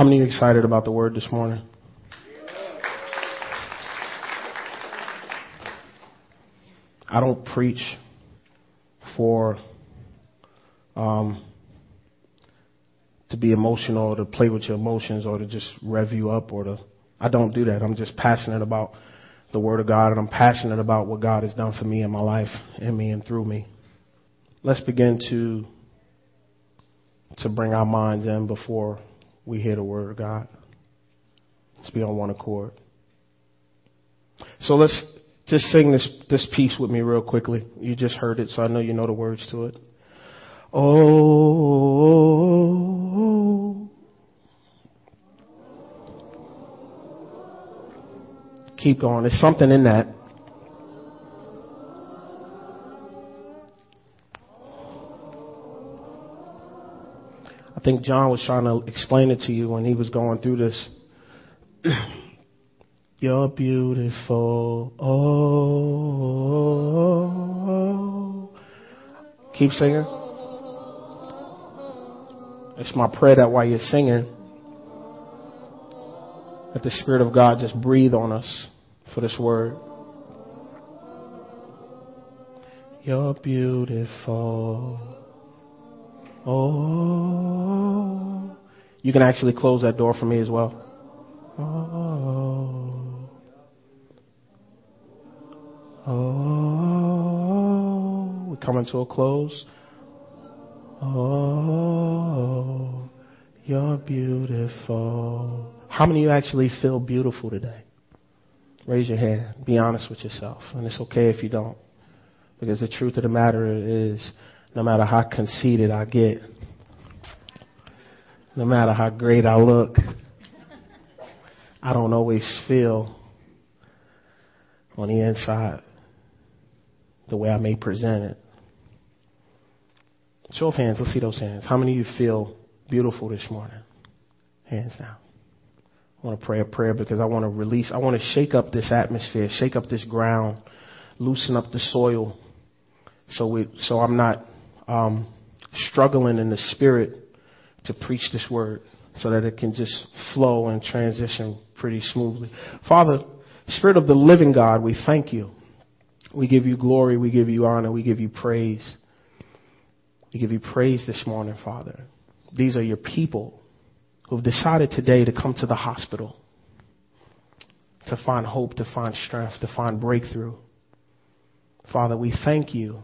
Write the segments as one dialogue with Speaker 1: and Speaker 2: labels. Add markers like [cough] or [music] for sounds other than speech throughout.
Speaker 1: How many excited about the word this morning? I don't preach for um, to be emotional or to play with your emotions or to just rev you up or to. I don't do that. I'm just passionate about the Word of God and I'm passionate about what God has done for me in my life, in me and through me. Let's begin to to bring our minds in before we hear the Word of God. Let's be on one accord. So let's just sing this, this piece with me real quickly. You just heard it, so I know you know the words to it. Oh, keep going. There's something in that. I think John was trying to explain it to you when he was going through this. [clears throat] You're beautiful. Oh, keep singing. It's my prayer that while you're singing, that the Spirit of God just breathe on us for this word. You're beautiful. Oh, you can actually close that door for me as well. Oh. Oh, we're coming to a close. Oh, you're beautiful. How many of you actually feel beautiful today? Raise your hand. Be honest with yourself. And it's okay if you don't. Because the truth of the matter is, no matter how conceited I get, no matter how great I look, I don't always feel on the inside the way I may present it. Show of hands. Let's see those hands. How many of you feel beautiful this morning? Hands down. I want to pray a prayer because I want to release, I want to shake up this atmosphere, shake up this ground, loosen up the soil so we, so I'm not um, struggling in the spirit to preach this word so that it can just flow and transition pretty smoothly. Father, Spirit of the living God, we thank you we give you glory, we give you honor, we give you praise. We give you praise this morning, Father. These are your people who have decided today to come to the hospital to find hope, to find strength, to find breakthrough. Father, we thank you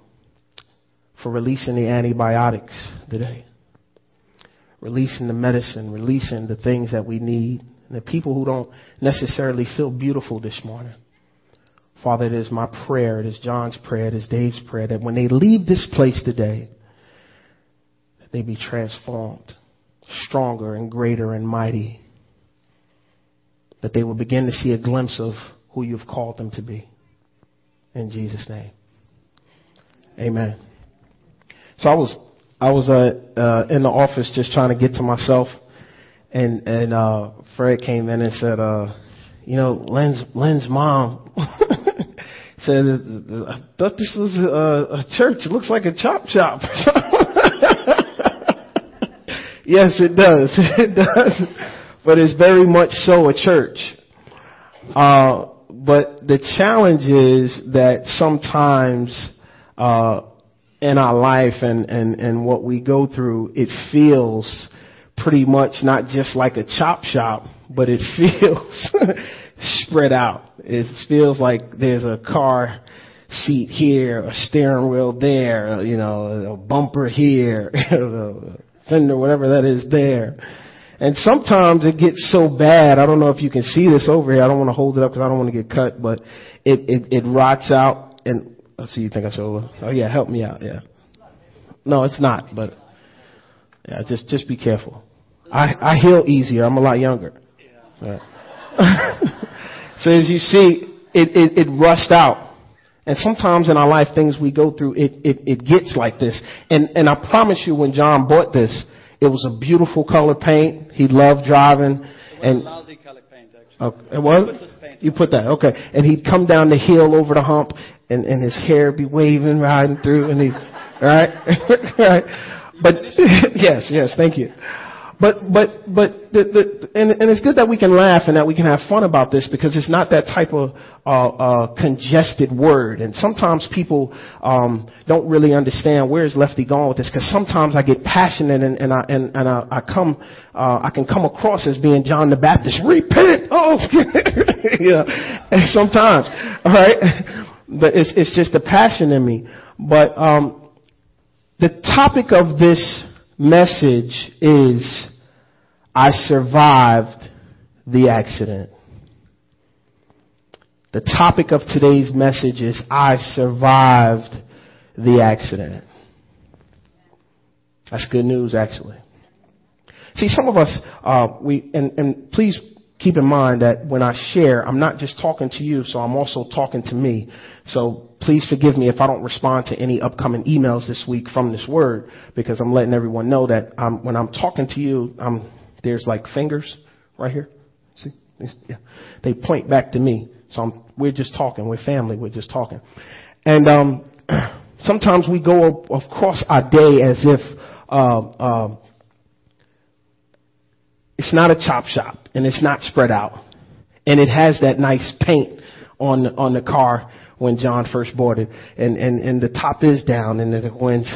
Speaker 1: for releasing the antibiotics today, releasing the medicine, releasing the things that we need, and the people who don't necessarily feel beautiful this morning. Father, it is my prayer, it is John's prayer, it is Dave's prayer that when they leave this place today, that they be transformed, stronger and greater and mighty. That they will begin to see a glimpse of who you've called them to be. In Jesus' name. Amen. So I was I was uh, uh, in the office just trying to get to myself, and and uh, Fred came in and said, uh, you know, Len's Len's mom [laughs] said, I thought this was a, a church. It looks like a chop shop. [laughs] yes, it does. [laughs] It does. But it's very much so a church. Uh, but the challenge is that sometimes, uh, in our life and, and, and what we go through, it feels pretty much not just like a chop shop, but it [laughs] feels spread out. It feels like there's a car seat here, a steering wheel there, you know, a bumper here, [laughs] a fender, whatever that is there. And sometimes it gets so bad. I don't know if you can see this over here. I don't want to hold it up because I don't want to get cut, but it, it, it rots out and, so you think I should, oh yeah, help me out, yeah. No, it's not, but yeah, just, just be careful. I, I heal easier. I'm a lot younger. Yeah. [laughs] so as you see, it, it, it rusts out. And sometimes in our life, things we go through, it, it, it gets like this. And, and I promise you, when John bought this, it was a beautiful color paint. He loved driving. and
Speaker 2: lousy color paint, actually.
Speaker 1: Okay, it was? You put that, okay. And he'd come down the hill over the hump, and, and his hair be waving, riding through, and he's, right? [laughs] right? But, [laughs] yes, yes, thank you. But but but the, the and, and it's good that we can laugh and that we can have fun about this because it's not that type of uh, uh, congested word. And sometimes people um, don't really understand where is Lefty going with this because sometimes I get passionate and, and I and, and I, I come uh, I can come across as being John the Baptist. Repent! Oh, [laughs] yeah. And sometimes, all right. But it's it's just a passion in me. But um, the topic of this message is I survived the accident. The topic of today's message is I survived the accident. That's good news, actually. See, some of us, uh, we, and, and please keep in mind that when I share, I'm not just talking to you, so I'm also talking to me. So please forgive me if I don't respond to any upcoming emails this week from this word, because I'm letting everyone know that I'm, when I'm talking to you, I'm, there's like fingers right here. See? Yeah. They point back to me. So I'm, we're just talking. We're family. We're just talking. And um, [clears throat] sometimes we go across our day as if uh, uh, it's not a chop shop and it's not spread out. And it has that nice paint on the, on the car when John first bought it. And, and, and the top is down and the wind's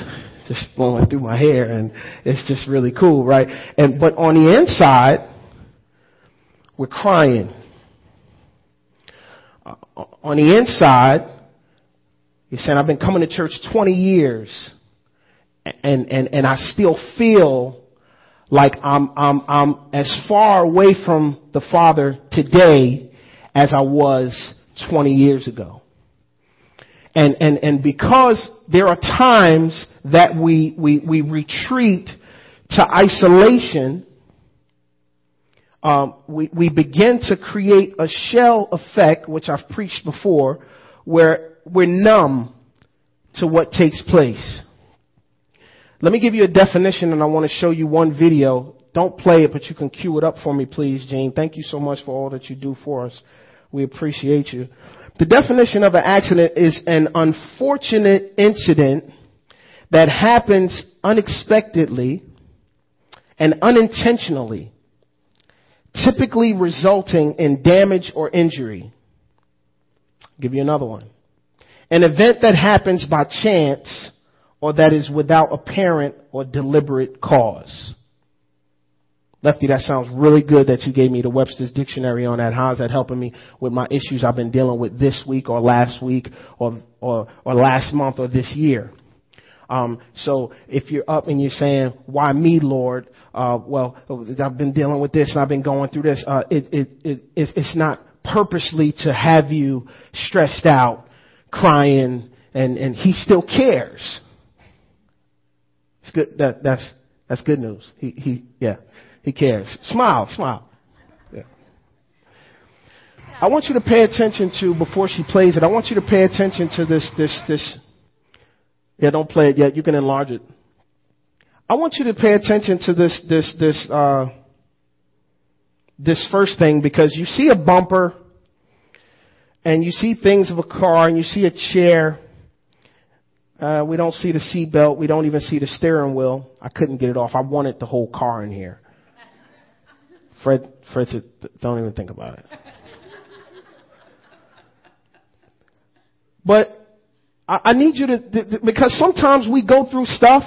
Speaker 1: just blowing through my hair and it's just really cool, right? And, but on the inside, we're crying. Uh, on the inside, you're saying, I've been coming to church 20 years and, and, and I still feel like I'm, I'm, I'm as far away from the Father today as I was 20 years ago. And, and, and because there are times that we, we, we retreat to isolation, um, we, we begin to create a shell effect, which I've preached before, where we're numb to what takes place. Let me give you a definition and I want to show you one video. Don't play it, but you can cue it up for me, please, Gene. Thank you so much for all that you do for us. We appreciate you. The definition of an accident is an unfortunate incident that happens unexpectedly and unintentionally, typically resulting in damage or injury. I'll give you another one. An event that happens by chance or that is without apparent or deliberate cause. Lefty, that sounds really good that you gave me the Webster's dictionary on that. How is that helping me with my issues I've been dealing with this week or last week or, or, or last month or this year? Um, so if you're up and you're saying, why me, Lord? Uh, well, I've been dealing with this and I've been going through this. Uh, it, it, it, it's not purposely to have you stressed out, crying, and, and he still cares. It's good. That, that's, that's good news. He, he, yeah, he cares. Smile, smile. Yeah. I want you to pay attention to, before she plays it, I want you to pay attention to this, this, this. Yeah, don't play it yet. You can enlarge it. I want you to pay attention to this, this, this, uh, this first thing because you see a bumper and you see things of a car and you see a chair uh, we don't see the seat belt. We don't even see the steering wheel. I couldn't get it off. I wanted the whole car in here. Fred, Fred said, don't even think about it. But I, I need you to, because sometimes we go through stuff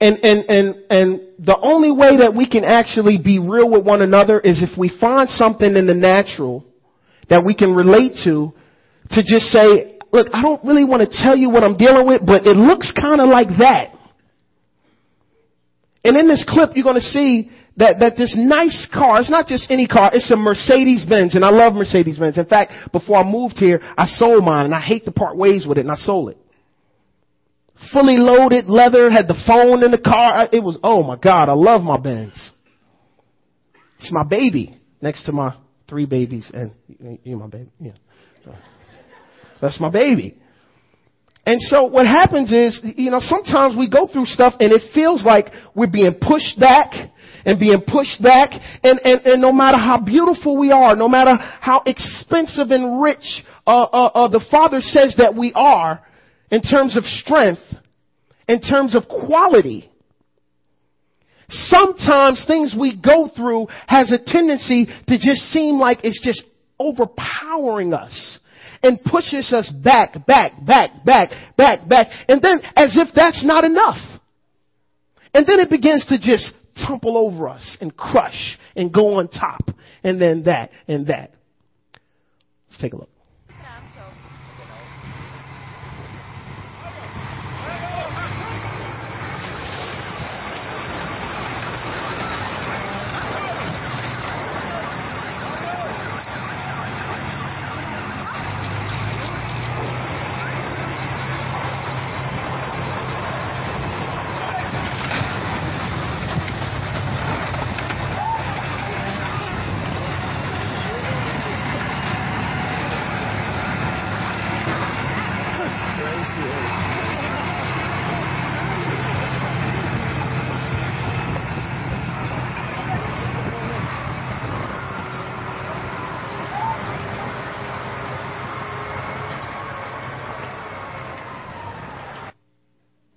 Speaker 1: and, and, and, and the only way that we can actually be real with one another is if we find something in the natural that we can relate to, to just say, look, I don't really want to tell you what I'm dealing with, but it looks kind of like that. And in this clip, you're going to see that, that this nice car, it's not just any car, it's a Mercedes Benz, and I love Mercedes Benz. In fact, before I moved here, I sold mine, and I hate to part ways with it, and I sold it. Fully loaded, leather, had the phone in the car. It was, oh my God, I love my Benz. It's my baby, next to my three babies, and you're my baby, yeah. That's my baby. And so what happens is, you know, sometimes we go through stuff and it feels like we're being pushed back and being pushed back. And, and, and no matter how beautiful we are, no matter how expensive and rich uh, uh, uh, the Father says that we are in terms of strength, in terms of quality, Sometimes things we go through has a tendency to just seem like it's just overpowering us and pushes us back, back, back, back, back, back. And then as if that's not enough. And then it begins to just tumble over us and crush and go on top and then that and that. Let's take a look.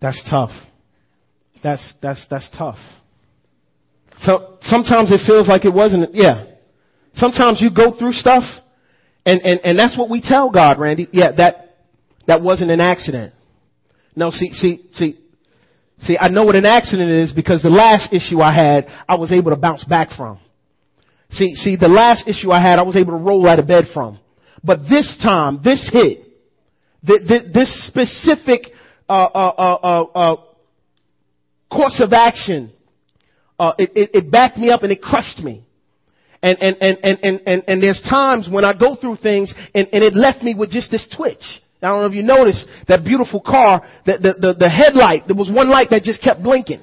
Speaker 1: That's tough. That's that's that's tough. So sometimes it feels like it wasn't. Yeah. Sometimes you go through stuff, and and and that's what we tell God, Randy. Yeah, that that wasn't an accident. No, see, see, see, see. I know what an accident is because the last issue I had, I was able to bounce back from. See, see, the last issue I had, I was able to roll out of bed from. But this time, this hit, the this specific uh uh, uh, uh, uh, course of action, it, it, it backed me up and it crushed me. And, and, and, and, and, and, and there's times when I go through things and, and it left me with just this twitch. I don't know if you noticed that beautiful car, the, the, the, the headlight, there was one light that just kept blinking.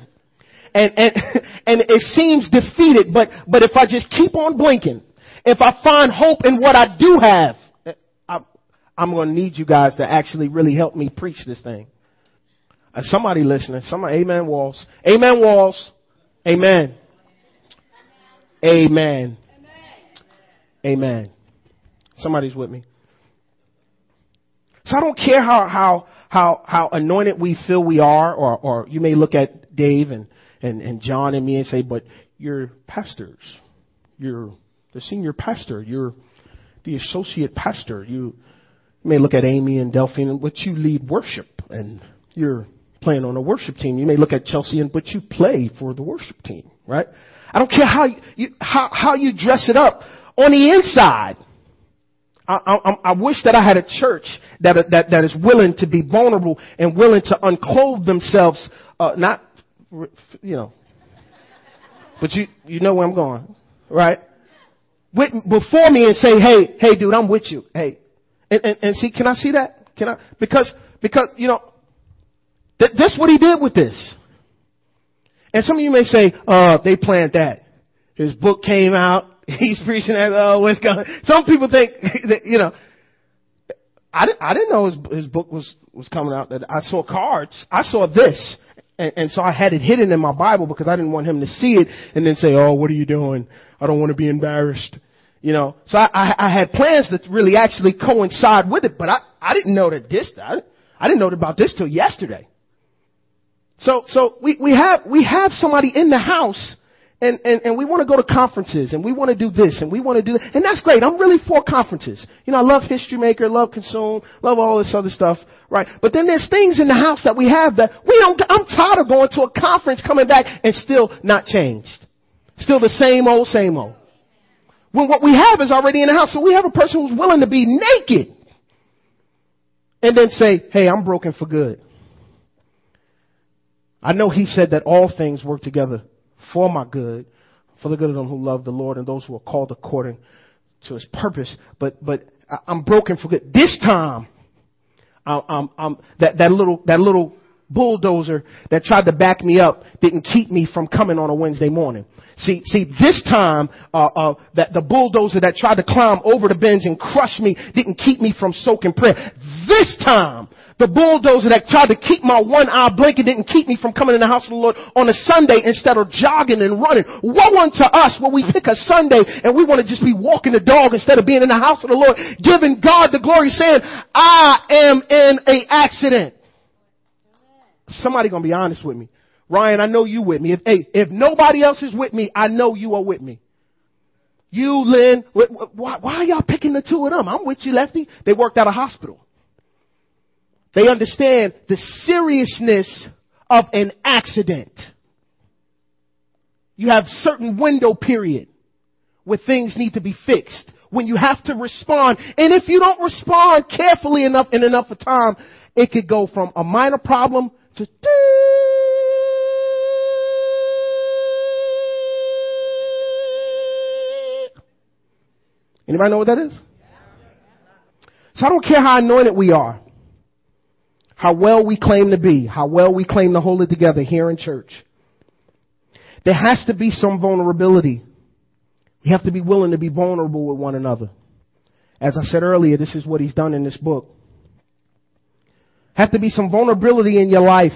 Speaker 1: And, and, [laughs] and it seems defeated, but, but if I just keep on blinking, if I find hope in what I do have, I, I'm going to need you guys to actually really help me preach this thing. Uh, somebody listening. Somebody, amen, walls. Amen, walls. Amen. Amen. Amen. Somebody's with me. So I don't care how, how, how, how anointed we feel we are, or, or you may look at Dave and, and, and John and me and say, but you're pastors. You're the senior pastor. You're the associate pastor. You may look at Amy and Delphine, but you lead worship and you're playing on a worship team. You may look at Chelsea and, but you play for the worship team, right? I don't care how you, how, how you dress it up on the inside. I, I, I wish that I had a church that, that, that is willing to be vulnerable and willing to unclothe themselves, uh, not, you know, but you, you know where I'm going, right? With, before me and say, hey, hey dude, I'm with you. Hey. And, and, and see, can I see that? Can I? Because, because, you know, Th- that's what he did with this. And some of you may say, oh, they planned that. His book came out. [laughs] He's preaching that, oh, uh, what's going Some people think [laughs] that, you know, I, I didn't know his, his book was, was coming out. That I saw cards. I saw this. And, and so I had it hidden in my Bible because I didn't want him to see it and then say, oh, what are you doing? I don't want to be embarrassed. You know, so I, I, I had plans that really actually coincide with it, but I, I didn't know that this, I, I didn't know about this till yesterday. So, so we, we have, we have somebody in the house and, and, and we want to go to conferences and we want to do this and we want to do that. And that's great. I'm really for conferences. You know, I love History Maker, love Consume, love all this other stuff, right? But then there's things in the house that we have that we don't, I'm tired of going to a conference, coming back and still not changed. Still the same old, same old. When what we have is already in the house. So we have a person who's willing to be naked and then say, hey, I'm broken for good. I know he said that all things work together for my good, for the good of them who love the Lord and those who are called according to his purpose. But, but I'm broken for good. This time, I'm, I'm, that, that little, that little bulldozer that tried to back me up didn't keep me from coming on a Wednesday morning. See, see, this time, uh, uh, that the bulldozer that tried to climb over the bench and crush me didn't keep me from soaking prayer. This time, the bulldozer that tried to keep my one eye blinking didn't keep me from coming in the house of the Lord on a Sunday instead of jogging and running. Woe unto us when we pick a Sunday and we want to just be walking the dog instead of being in the house of the Lord, giving God the glory, saying, I am in a accident. Somebody gonna be honest with me. Ryan, I know you with me. If, hey, if nobody else is with me, I know you are with me. You, Lynn, why, why are y'all picking the two of them? I'm with you, Lefty. They worked at a hospital. They understand the seriousness of an accident. You have certain window period where things need to be fixed, when you have to respond. And if you don't respond carefully enough in enough of time, it could go from a minor problem to Anybody know what that is? So I don't care how anointed we are, how well we claim to be, how well we claim to hold it together here in church. There has to be some vulnerability. We have to be willing to be vulnerable with one another. As I said earlier, this is what he's done in this book. Have to be some vulnerability in your life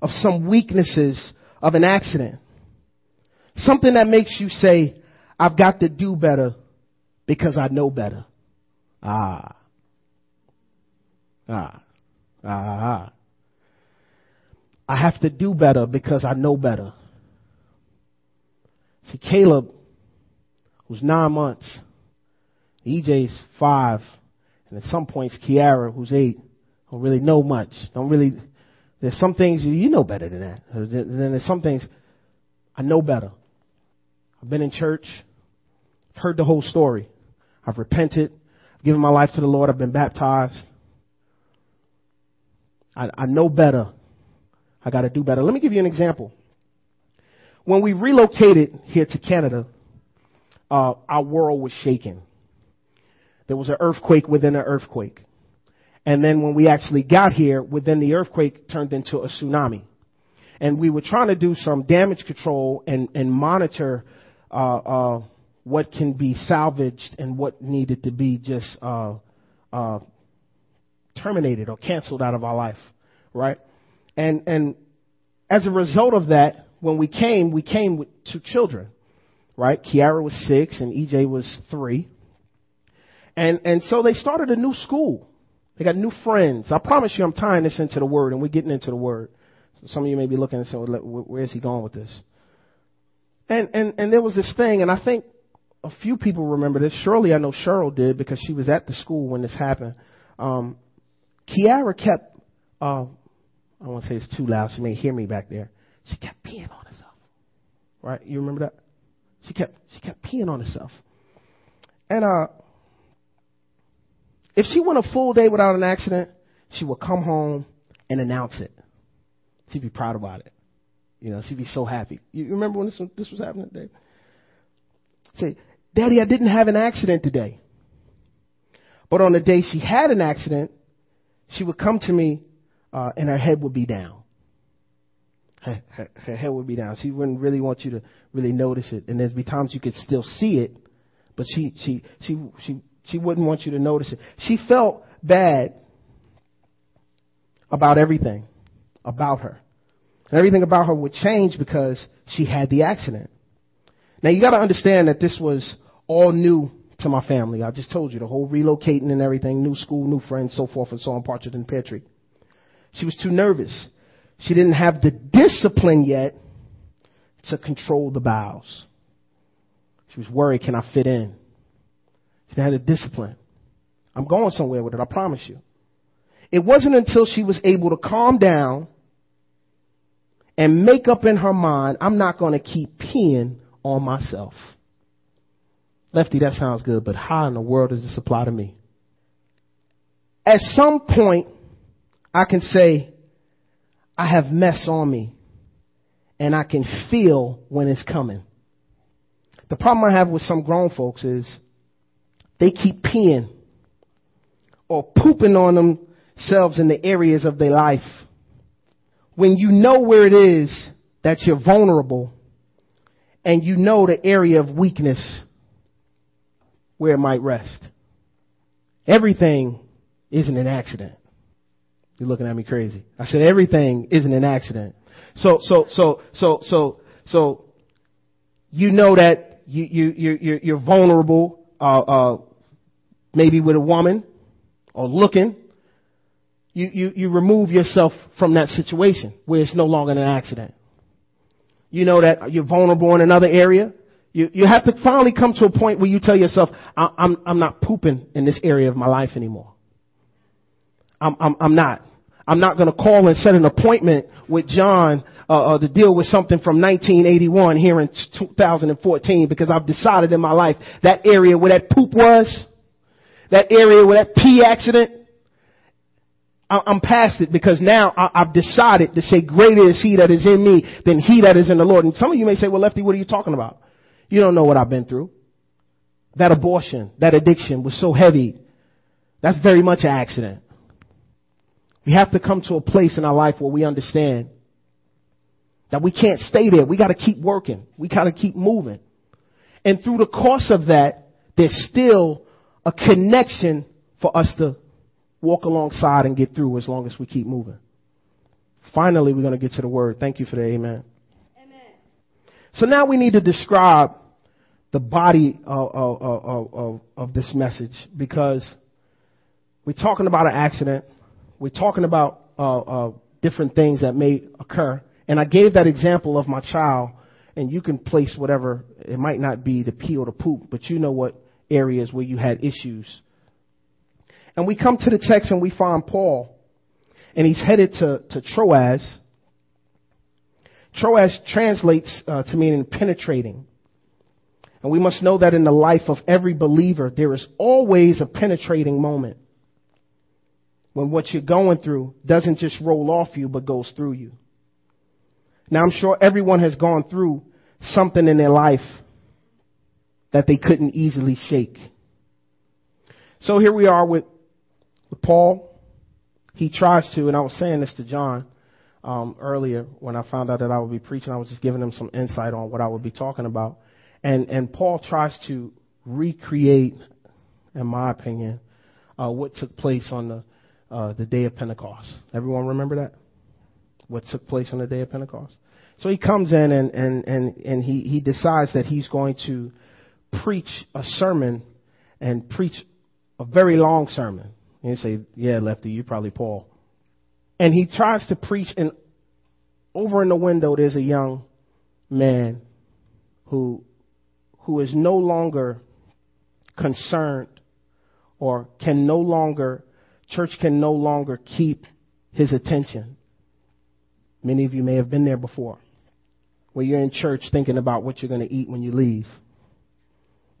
Speaker 1: of some weaknesses of an accident. Something that makes you say, I've got to do better because I know better. Ah. Ah. Ah. I have to do better because I know better. See, Caleb was nine months. EJ's five. And at some points, Kiara, who's eight, don't really know much. Don't really, there's some things you, you know better than that. Then there's some things I know better. I've been in church. I've heard the whole story. I've repented. I've given my life to the Lord. I've been baptized. I, I know better. I got to do better. Let me give you an example. When we relocated here to Canada, uh, our world was shaken. There was an earthquake within an earthquake. And then when we actually got here, within the earthquake turned into a tsunami. And we were trying to do some damage control and, and monitor uh, uh, what can be salvaged and what needed to be just uh, uh, terminated or canceled out of our life, right? And and as a result of that, when we came, we came with two children, right? Kiara was six and EJ was three, and and so they started a new school. They got new friends. I promise you, I'm tying this into the word, and we're getting into the word. So some of you may be looking and saying, well, "Where is he going with this?" And and and there was this thing, and I think a few people remember this. Surely I know Cheryl did because she was at the school when this happened. Um, Kiara kept, uh, I don't want to say it's too loud. She may hear me back there. She kept peeing on herself. Right? You remember that? She kept, she kept peeing on herself. And, uh, if she went a full day without an accident, she would come home and announce it. She'd be proud about it. You know, she'd be so happy. You remember when this, this was happening, Dave? Say, Daddy, I didn't have an accident today. But on the day she had an accident, she would come to me uh, and her head would be down. Her, her, her, head would be down. She wouldn't really want you to really notice it. And there'd be times you could still see it, but she she she she she wouldn't want you to notice it. She felt bad about everything about her. And everything about her would change because she had the accident. Now you got to understand that this was all new to my family. I just told you the whole relocating and everything, new school, new friends, so forth and so on, Partridge and Pear She was too nervous. She didn't have the discipline yet to control the bowels. She was worried, can I fit in? She didn't have the discipline. I'm going somewhere with it, I promise you. It wasn't until she was able to calm down and make up in her mind, I'm not going to keep peeing on myself. Lefty, that sounds good, but how in the world does this apply to me? At some point, I can say, I have mess on me, and I can feel when it's coming. The problem I have with some grown folks is they keep peeing or pooping on themselves in the areas of their life. When you know where it is that you're vulnerable and you know the area of weakness where it might rest. Everything isn't an accident. You're looking at me crazy. I said everything isn't an accident. So, so, so, so, so, so, you know that you, you, you're, you're vulnerable, uh, uh, maybe with a woman or looking. You, you, you remove yourself from that situation where it's no longer an accident. You know that you're vulnerable in another area. You, you have to finally come to a point where you tell yourself, I, I'm, I'm not pooping in this area of my life anymore. I'm, I'm, I'm not. I'm not going to call and set an appointment with John uh, uh, to deal with something from 1981 here in 2014 because I've decided in my life that area where that poop was, that area where that pee accident, I'm past it because now I've decided to say greater is he that is in me than he that is in the Lord. And some of you may say, well, Lefty, what are you talking about? You don't know what I've been through. That abortion, that addiction was so heavy. That's very much an accident. We have to come to a place in our life where we understand that we can't stay there. We gotta keep working. We gotta keep moving. And through the course of that, there's still a connection for us to walk alongside and get through as long as we keep moving. Finally, we're going to get to the word. Thank you for that. Amen. Amen. So now we need to describe the body of, of, of, of, this message because we're talking about an accident. We're talking about uh, uh, different things that may occur. And I gave that example of my child, and you can place whatever. It might not be the pee or the poop, but you know what areas where you had issues and we come to the text and we find Paul, and he's headed to, to Troas. Troas translates uh, to mean penetrating. And we must know that in the life of every believer, there is always a penetrating moment when what you're going through doesn't just roll off you, but goes through you. Now, I'm sure everyone has gone through something in their life that they couldn't easily shake. So here we are with with Paul, he tries to, and I was saying this to John um, earlier when I found out that I would be preaching. I was just giving him some insight on what I would be talking about, and and Paul tries to recreate, in my opinion, uh, what took place on the uh, the day of Pentecost. Everyone remember that? What took place on the day of Pentecost? So he comes in and and and and he he decides that he's going to preach a sermon and preach a very long sermon. And you say, yeah, Lefty, you're probably Paul. And he tries to preach, and over in the window, there's a young man who, who is no longer concerned or can no longer, church can no longer keep his attention. Many of you may have been there before, where you're in church thinking about what you're going to eat when you leave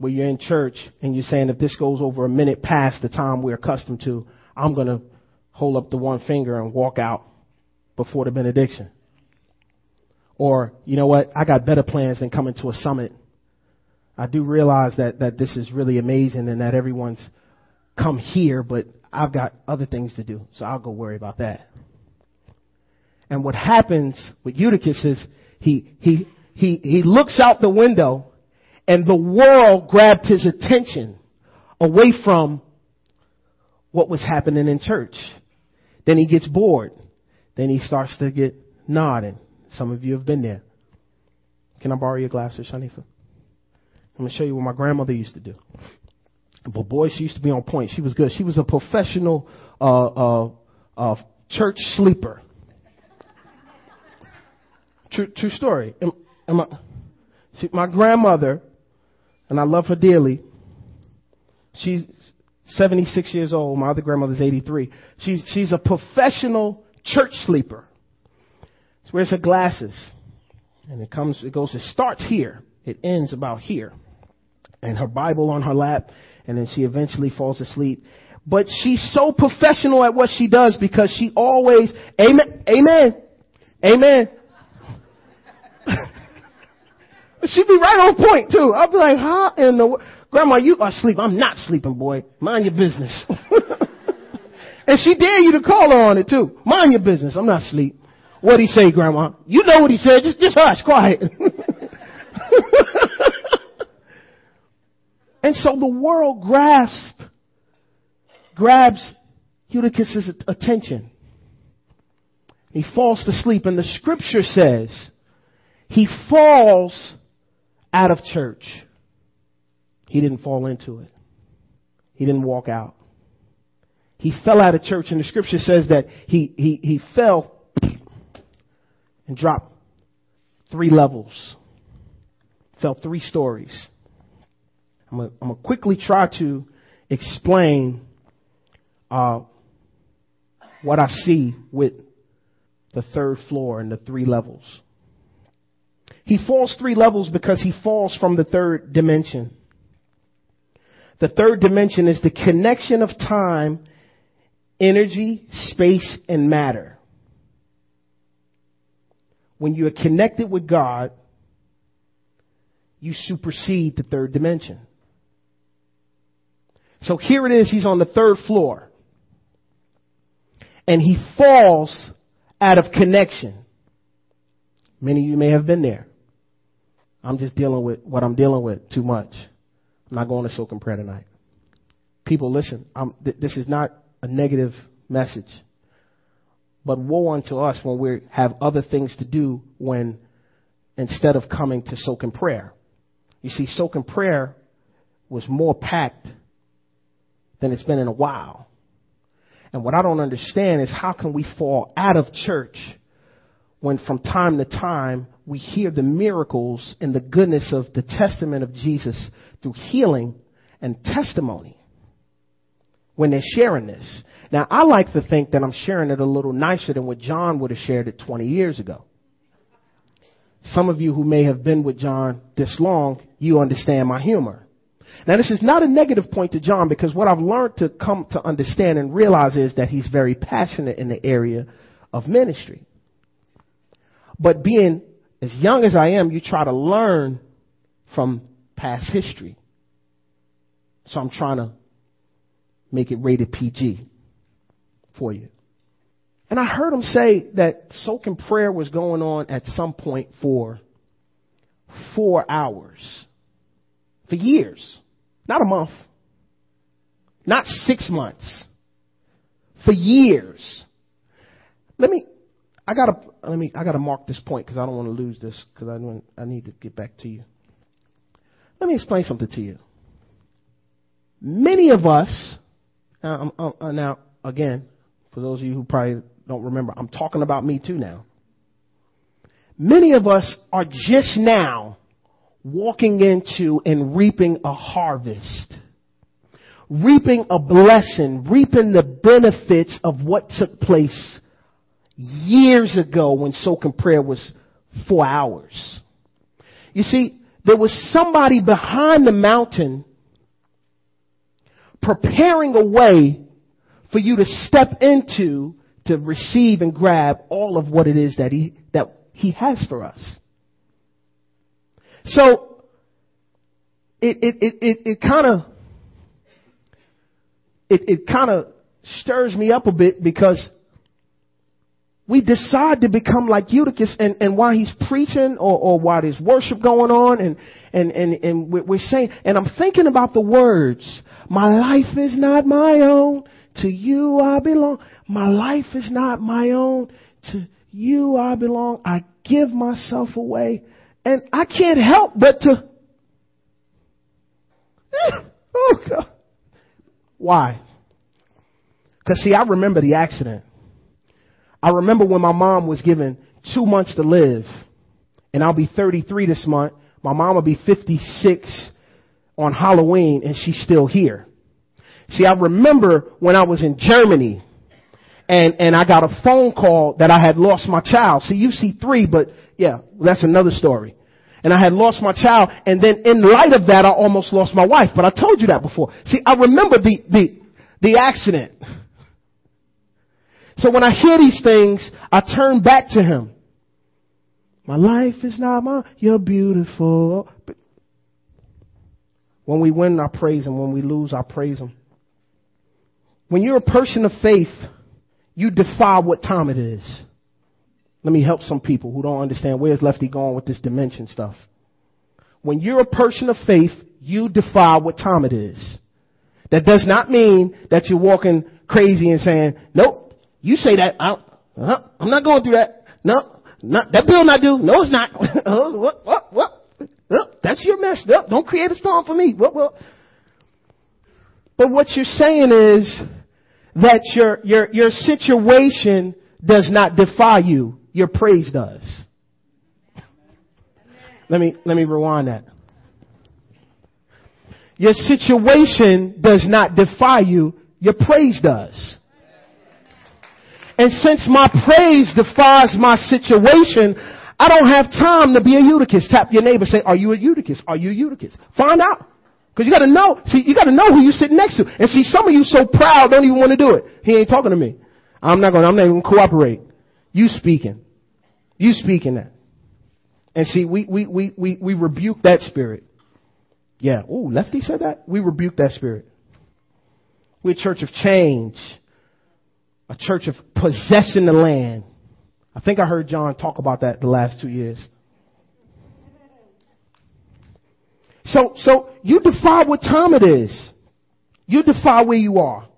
Speaker 1: where you're in church and you're saying if this goes over a minute past the time we're accustomed to, I'm going to hold up the one finger and walk out before the benediction. Or, you know what, I got better plans than coming to a summit. I do realize that, that this is really amazing and that everyone's come here, but I've got other things to do, so I'll go worry about that. And what happens with Eutychus is he, he, he, he looks out the window and the world grabbed his attention away from what was happening in church. Then he gets bored. Then he starts to get nodding. Some of you have been there. Can I borrow your glass glasses, Shanifa? I'm to show you what my grandmother used to do. But boy, she used to be on point. She was good. She was a professional uh, uh, uh, church sleeper. True, true story. Am, am I, my grandmother and I love her dearly. She's 76 years old. My other grandmother's 83. She's, she's a professional church sleeper. She wears her glasses. And it comes, it goes, it starts here. It ends about here. And her Bible on her lap. And then she eventually falls asleep. But she's so professional at what she does because she always, amen, amen, amen. [laughs] She'd be right on point too. I'd be like, how in the grandma, you are asleep. I'm not sleeping, boy. Mind your business. [laughs] and she dare you to call her on it too. Mind your business. I'm not asleep. What'd he say, grandma? You know what he said. Just, just hush, quiet. [laughs] and so the world grasp, grabs Eutychus' attention. He falls to sleep and the scripture says he falls out of church. He didn't fall into it. He didn't walk out. He fell out of church and the scripture says that he, he, he fell and dropped three levels. Fell three stories. I'm going to quickly try to explain uh, what I see with the third floor and the three levels. He falls three levels because he falls from the third dimension. The third dimension is the connection of time, energy, space, and matter. When you are connected with God, you supersede the third dimension. So here it is, he's on the third floor. And he falls out of connection. Many of you may have been there. I'm just dealing with what I'm dealing with too much. I'm not going to soak and prayer tonight. People, listen, th- this is not a negative message. But woe unto us when we have other things to do when instead of coming to soak and prayer. You see, soak and prayer was more packed than it's been in a while. And what I don't understand is how can we fall out of church when from time to time we hear the miracles and the goodness of the testament of Jesus through healing and testimony when they're sharing this. Now, I like to think that I'm sharing it a little nicer than what John would have shared it 20 years ago. Some of you who may have been with John this long, you understand my humor. Now this is not a negative point to John because what I've learned to come to understand and realize is that he's very passionate in the area of ministry. But being as young as I am, you try to learn from past history. So I'm trying to make it rated PG for you. And I heard him say that soaking prayer was going on at some point for four hours. For years. Not a month. Not six months. For years. Let me, I gotta, let me, I gotta mark this point because I don't want to lose this because I, I need to get back to you. Let me explain something to you. Many of us, uh, now again, for those of you who probably don't remember, I'm talking about me too now. Many of us are just now walking into and reaping a harvest. Reaping a blessing, reaping the benefits of what took place years ago when soak and prayer was four hours. You see, there was somebody behind the mountain preparing a way for you to step into to receive and grab all of what it is that he, that he has for us. So it it it it, kind of it it kind of stirs me up a bit because we decide to become like Eutychus and, and while he's preaching or, or while there's worship going on and, and, and, and we're saying, and I'm thinking about the words, my life is not my own, to you I belong. My life is not my own, to you I belong. I give myself away. And I can't help but to, [laughs] oh God. Why? Cause see, I remember the accident. I remember when my mom was given two months to live and I'll be 33 this month. My mom will be 56 on Halloween and she's still here. See, I remember when I was in Germany and, and I got a phone call that I had lost my child. See, you see three, but yeah, that's another story. And I had lost my child, and then in light of that, I almost lost my wife. But I told you that before. See, I remember the, the, the accident. So when I hear these things, I turn back to him. My life is not mine. You're beautiful. But when we win, I praise him. When we lose, I praise him. When you're a person of faith, you defy what time it is. Let me help some people who don't understand where's Lefty going with this dimension stuff. When you're a person of faith, you defy what time it is. That does not mean that you're walking crazy and saying, nope, you say that, I, uh, I'm not going through that. No, not, that bill not due. No, it's not. [laughs] what, what, what? That's your mess. Don't create a storm for me. What, what? But what you're saying is that your, your, your situation does not defy you. Your praise does. let me, let me rewind that. Your situation does not defy you, your praise does. And since my praise defies my situation, I don't have time to be a Eutychus. Tap your neighbor, say, are you a Eutychus? Are you a Eutychus? Find out. Cause you gotta know, see, you gotta know who you're sitting next to. And see, some of you so proud don't even want to do it. He ain't talking to me. I'm not gonna, I'm not even cooperate. You speaking. You speaking that. And see, we, we, we, we, we rebuke that spirit. Yeah. Ooh, Lefty said that? We rebuke that spirit. We're a church of change. A church of possessing the land. I think I heard John talk about that the last two years. So, so you defy what time it is. You defy where you are.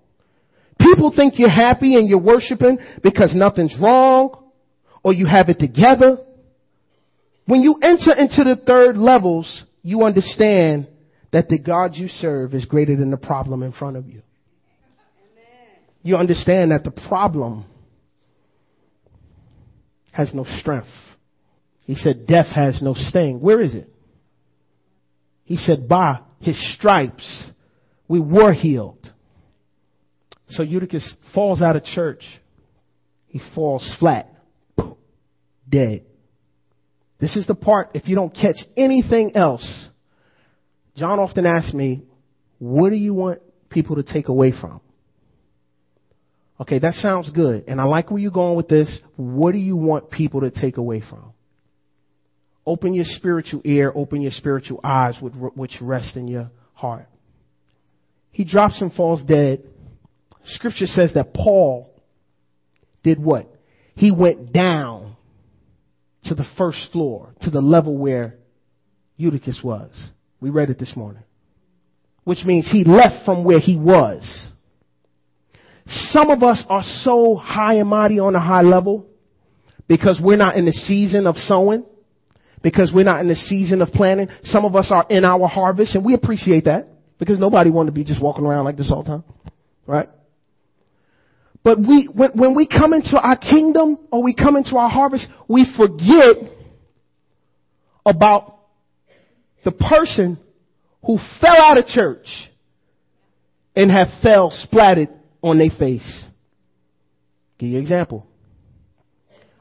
Speaker 1: People think you're happy and you're worshiping because nothing's wrong or you have it together. When you enter into the third levels, you understand that the God you serve is greater than the problem in front of you. You understand that the problem has no strength. He said death has no sting. Where is it? He said by his stripes we were healed. So Eutychus falls out of church. He falls flat, dead. This is the part, if you don't catch anything else, John often asks me, what do you want people to take away from? Okay, that sounds good. And I like where you're going with this. What do you want people to take away from? Open your spiritual ear, open your spiritual eyes, which rest in your heart. He drops and falls dead. Scripture says that Paul did what? He went down to the first floor, to the level where Eutychus was. We read it this morning. Which means he left from where he was. Some of us are so high and mighty on a high level because we're not in the season of sowing, because we're not in the season of planting. Some of us are in our harvest and we appreciate that because nobody wanted to be just walking around like this all the time. Right? But we, when, when we come into our kingdom or we come into our harvest, we forget about the person who fell out of church and have fell splatted on their face. Give you an example.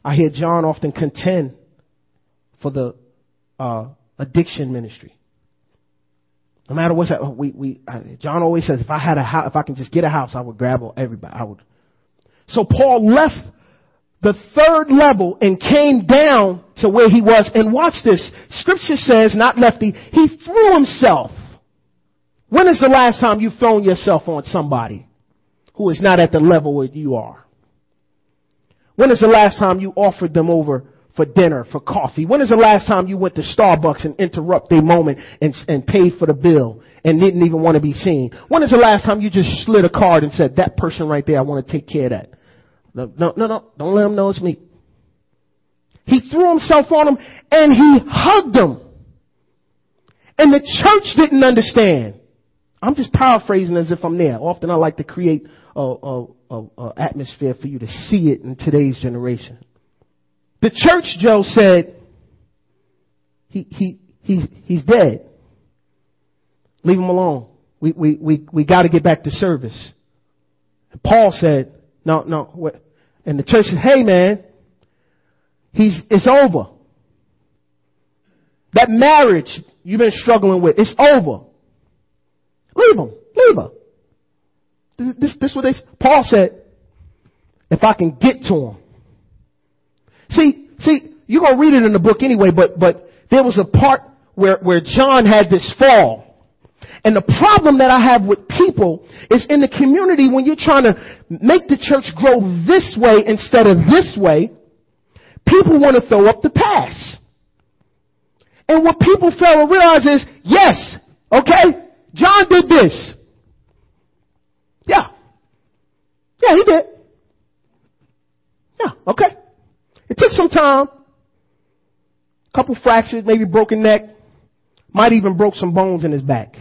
Speaker 1: I hear John often contend for the uh, addiction ministry. No matter what's that, we we John always says if I had a house, if I can just get a house, I would grab everybody. I would. So Paul left the third level and came down to where he was. And watch this. Scripture says, not lefty, he threw himself. When is the last time you've thrown yourself on somebody who is not at the level where you are? When is the last time you offered them over for dinner, for coffee? When is the last time you went to Starbucks and interrupt a moment and, and paid for the bill and didn't even want to be seen? When is the last time you just slid a card and said, that person right there, I want to take care of that? No, no, no, no. Don't let him know it's me. He threw himself on him and he hugged him. And the church didn't understand. I'm just paraphrasing as if I'm there. Often I like to create a, a, a, a atmosphere for you to see it in today's generation. The church, Joe said, he, he, he, he's dead. Leave him alone. We, we, we, we got to get back to service. And Paul said, no, no, what? And the church said, hey man, he's, it's over. That marriage you've been struggling with, it's over. Leave him. Leave her. This, this, this what they, Paul said, if I can get to him. See, see, you're gonna read it in the book anyway, but, but there was a part where, where John had this fall. And the problem that I have with people is in the community when you're trying to make the church grow this way instead of this way, people want to throw up the pass. And what people fail to realize is, yes, okay, John did this. Yeah. Yeah, he did. Yeah, okay. It took some time. A Couple fractures, maybe broken neck. Might even broke some bones in his back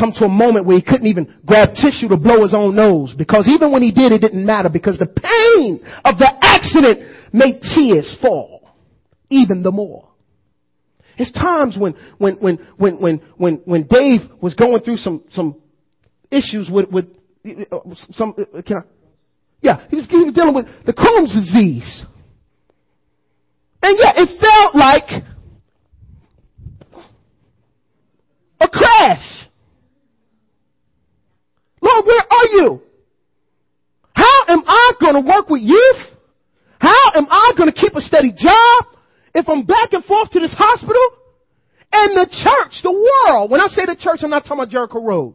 Speaker 1: come to a moment where he couldn't even grab tissue to blow his own nose because even when he did, it didn't matter because the pain of the accident made tears fall even the more. It's times when, when, when, when, when, when, when Dave was going through some, some issues with, with, uh, some, uh, can I? Yeah, he was, he was dealing with the Crohn's disease. And yet it felt like a crash. Lord, where are you? How am I going to work with youth? How am I going to keep a steady job if I'm back and forth to this hospital? And the church, the world, when I say the church, I'm not talking about Jericho Road.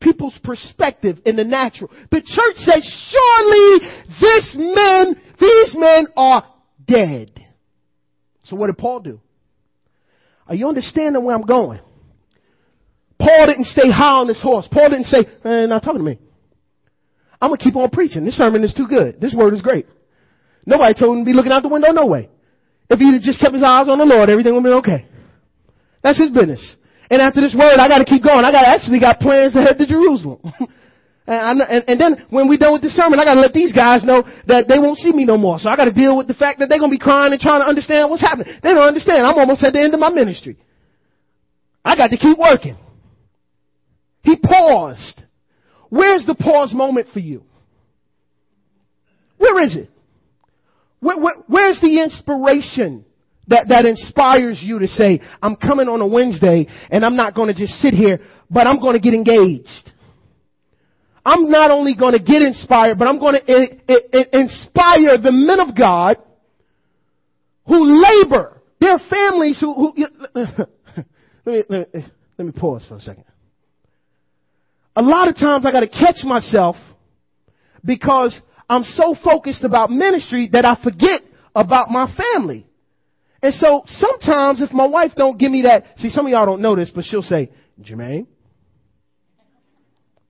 Speaker 1: People's perspective in the natural. The church says, surely this men, these men are dead. So what did Paul do? Are you understanding where I'm going? Paul didn't stay high on his horse. Paul didn't say, eh, not talking to me. I'm gonna keep on preaching. This sermon is too good. This word is great. Nobody told him to be looking out the window, no way. If he had just kept his eyes on the Lord, everything would have been okay. That's his business. And after this word, I gotta keep going. I got actually got plans to head to Jerusalem. [laughs] and, and, and, then when we're done with the sermon, I gotta let these guys know that they won't see me no more. So I gotta deal with the fact that they're gonna be crying and trying to understand what's happening. They don't understand. I'm almost at the end of my ministry. I got to keep working. He paused. Where's the pause moment for you? Where is it? Where, where, where's the inspiration that, that inspires you to say, I'm coming on a Wednesday and I'm not going to just sit here, but I'm going to get engaged. I'm not only going to get inspired, but I'm going to inspire the men of God who labor, their families who, who [laughs] let, me, let, me, let me pause for a second a lot of times I gotta catch myself because I'm so focused about ministry that I forget about my family. And so sometimes if my wife don't give me that, see some of y'all don't know this, but she'll say, Jermaine.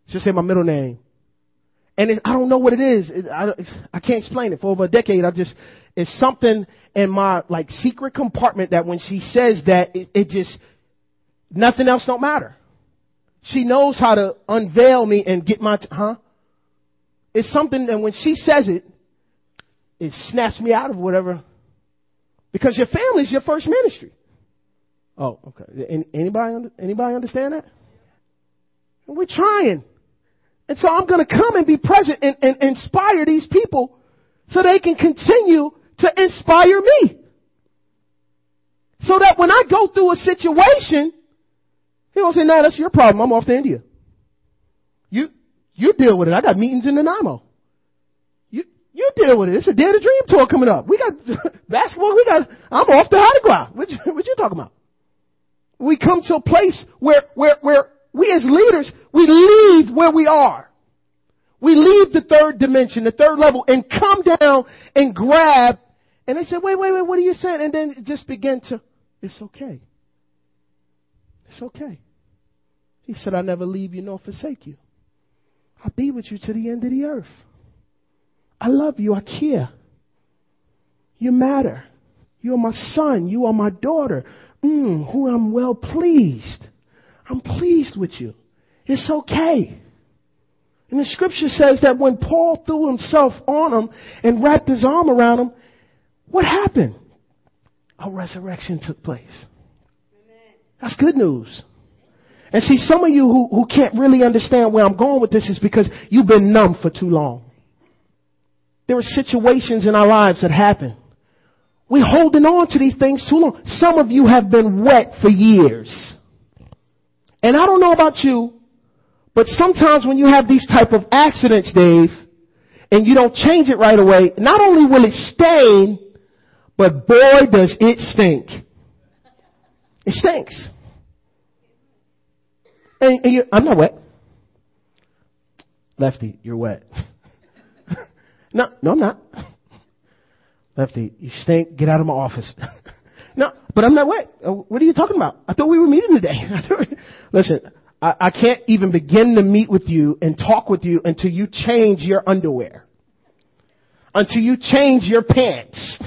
Speaker 1: She'll say my middle name. And it, I don't know what it is. It, I, I can't explain it. For over a decade, I just, it's something in my like secret compartment that when she says that, it, it just, nothing else don't matter. She knows how to unveil me and get my, t- huh? It's something that when she says it, it snaps me out of whatever. Because your family is your first ministry. Oh, okay. Anybody, anybody understand that? We're trying. And so I'm going to come and be present and, and inspire these people so they can continue to inspire me. So that when I go through a situation, he don't say, no, that's your problem. I'm off to India. You, you deal with it. I got meetings in Nanaimo. You, you deal with it. It's a Dare to Dream tour coming up. We got [laughs] basketball. We got, I'm off to Hadigua. What you, what you talking about? We come to a place where, where, where we as leaders, we leave where we are. We leave the third dimension, the third level, and come down and grab. And they said, wait, wait, wait, what are you saying? And then just begin to, it's okay. It's okay. He said, I never leave you nor forsake you. I'll be with you to the end of the earth. I love you. I care. You matter. You're my son. You are my daughter. Mm, who I'm well pleased. I'm pleased with you. It's okay. And the scripture says that when Paul threw himself on him and wrapped his arm around him, what happened? A resurrection took place. That's good news. And see, some of you who, who can't really understand where I'm going with this is because you've been numb for too long. There are situations in our lives that happen. We're holding on to these things too long. Some of you have been wet for years. And I don't know about you, but sometimes when you have these type of accidents, Dave, and you don't change it right away, not only will it stain, but boy does it stink. It stinks. And, and you, I'm not wet. Lefty, you're wet. [laughs] no, no, I'm not. Lefty, you stink. Get out of my office. [laughs] but I'm not wet. Uh, what are you talking about? I thought we were meeting today. [laughs] Listen, I, I can't even begin to meet with you and talk with you until you change your underwear. Until you change your pants.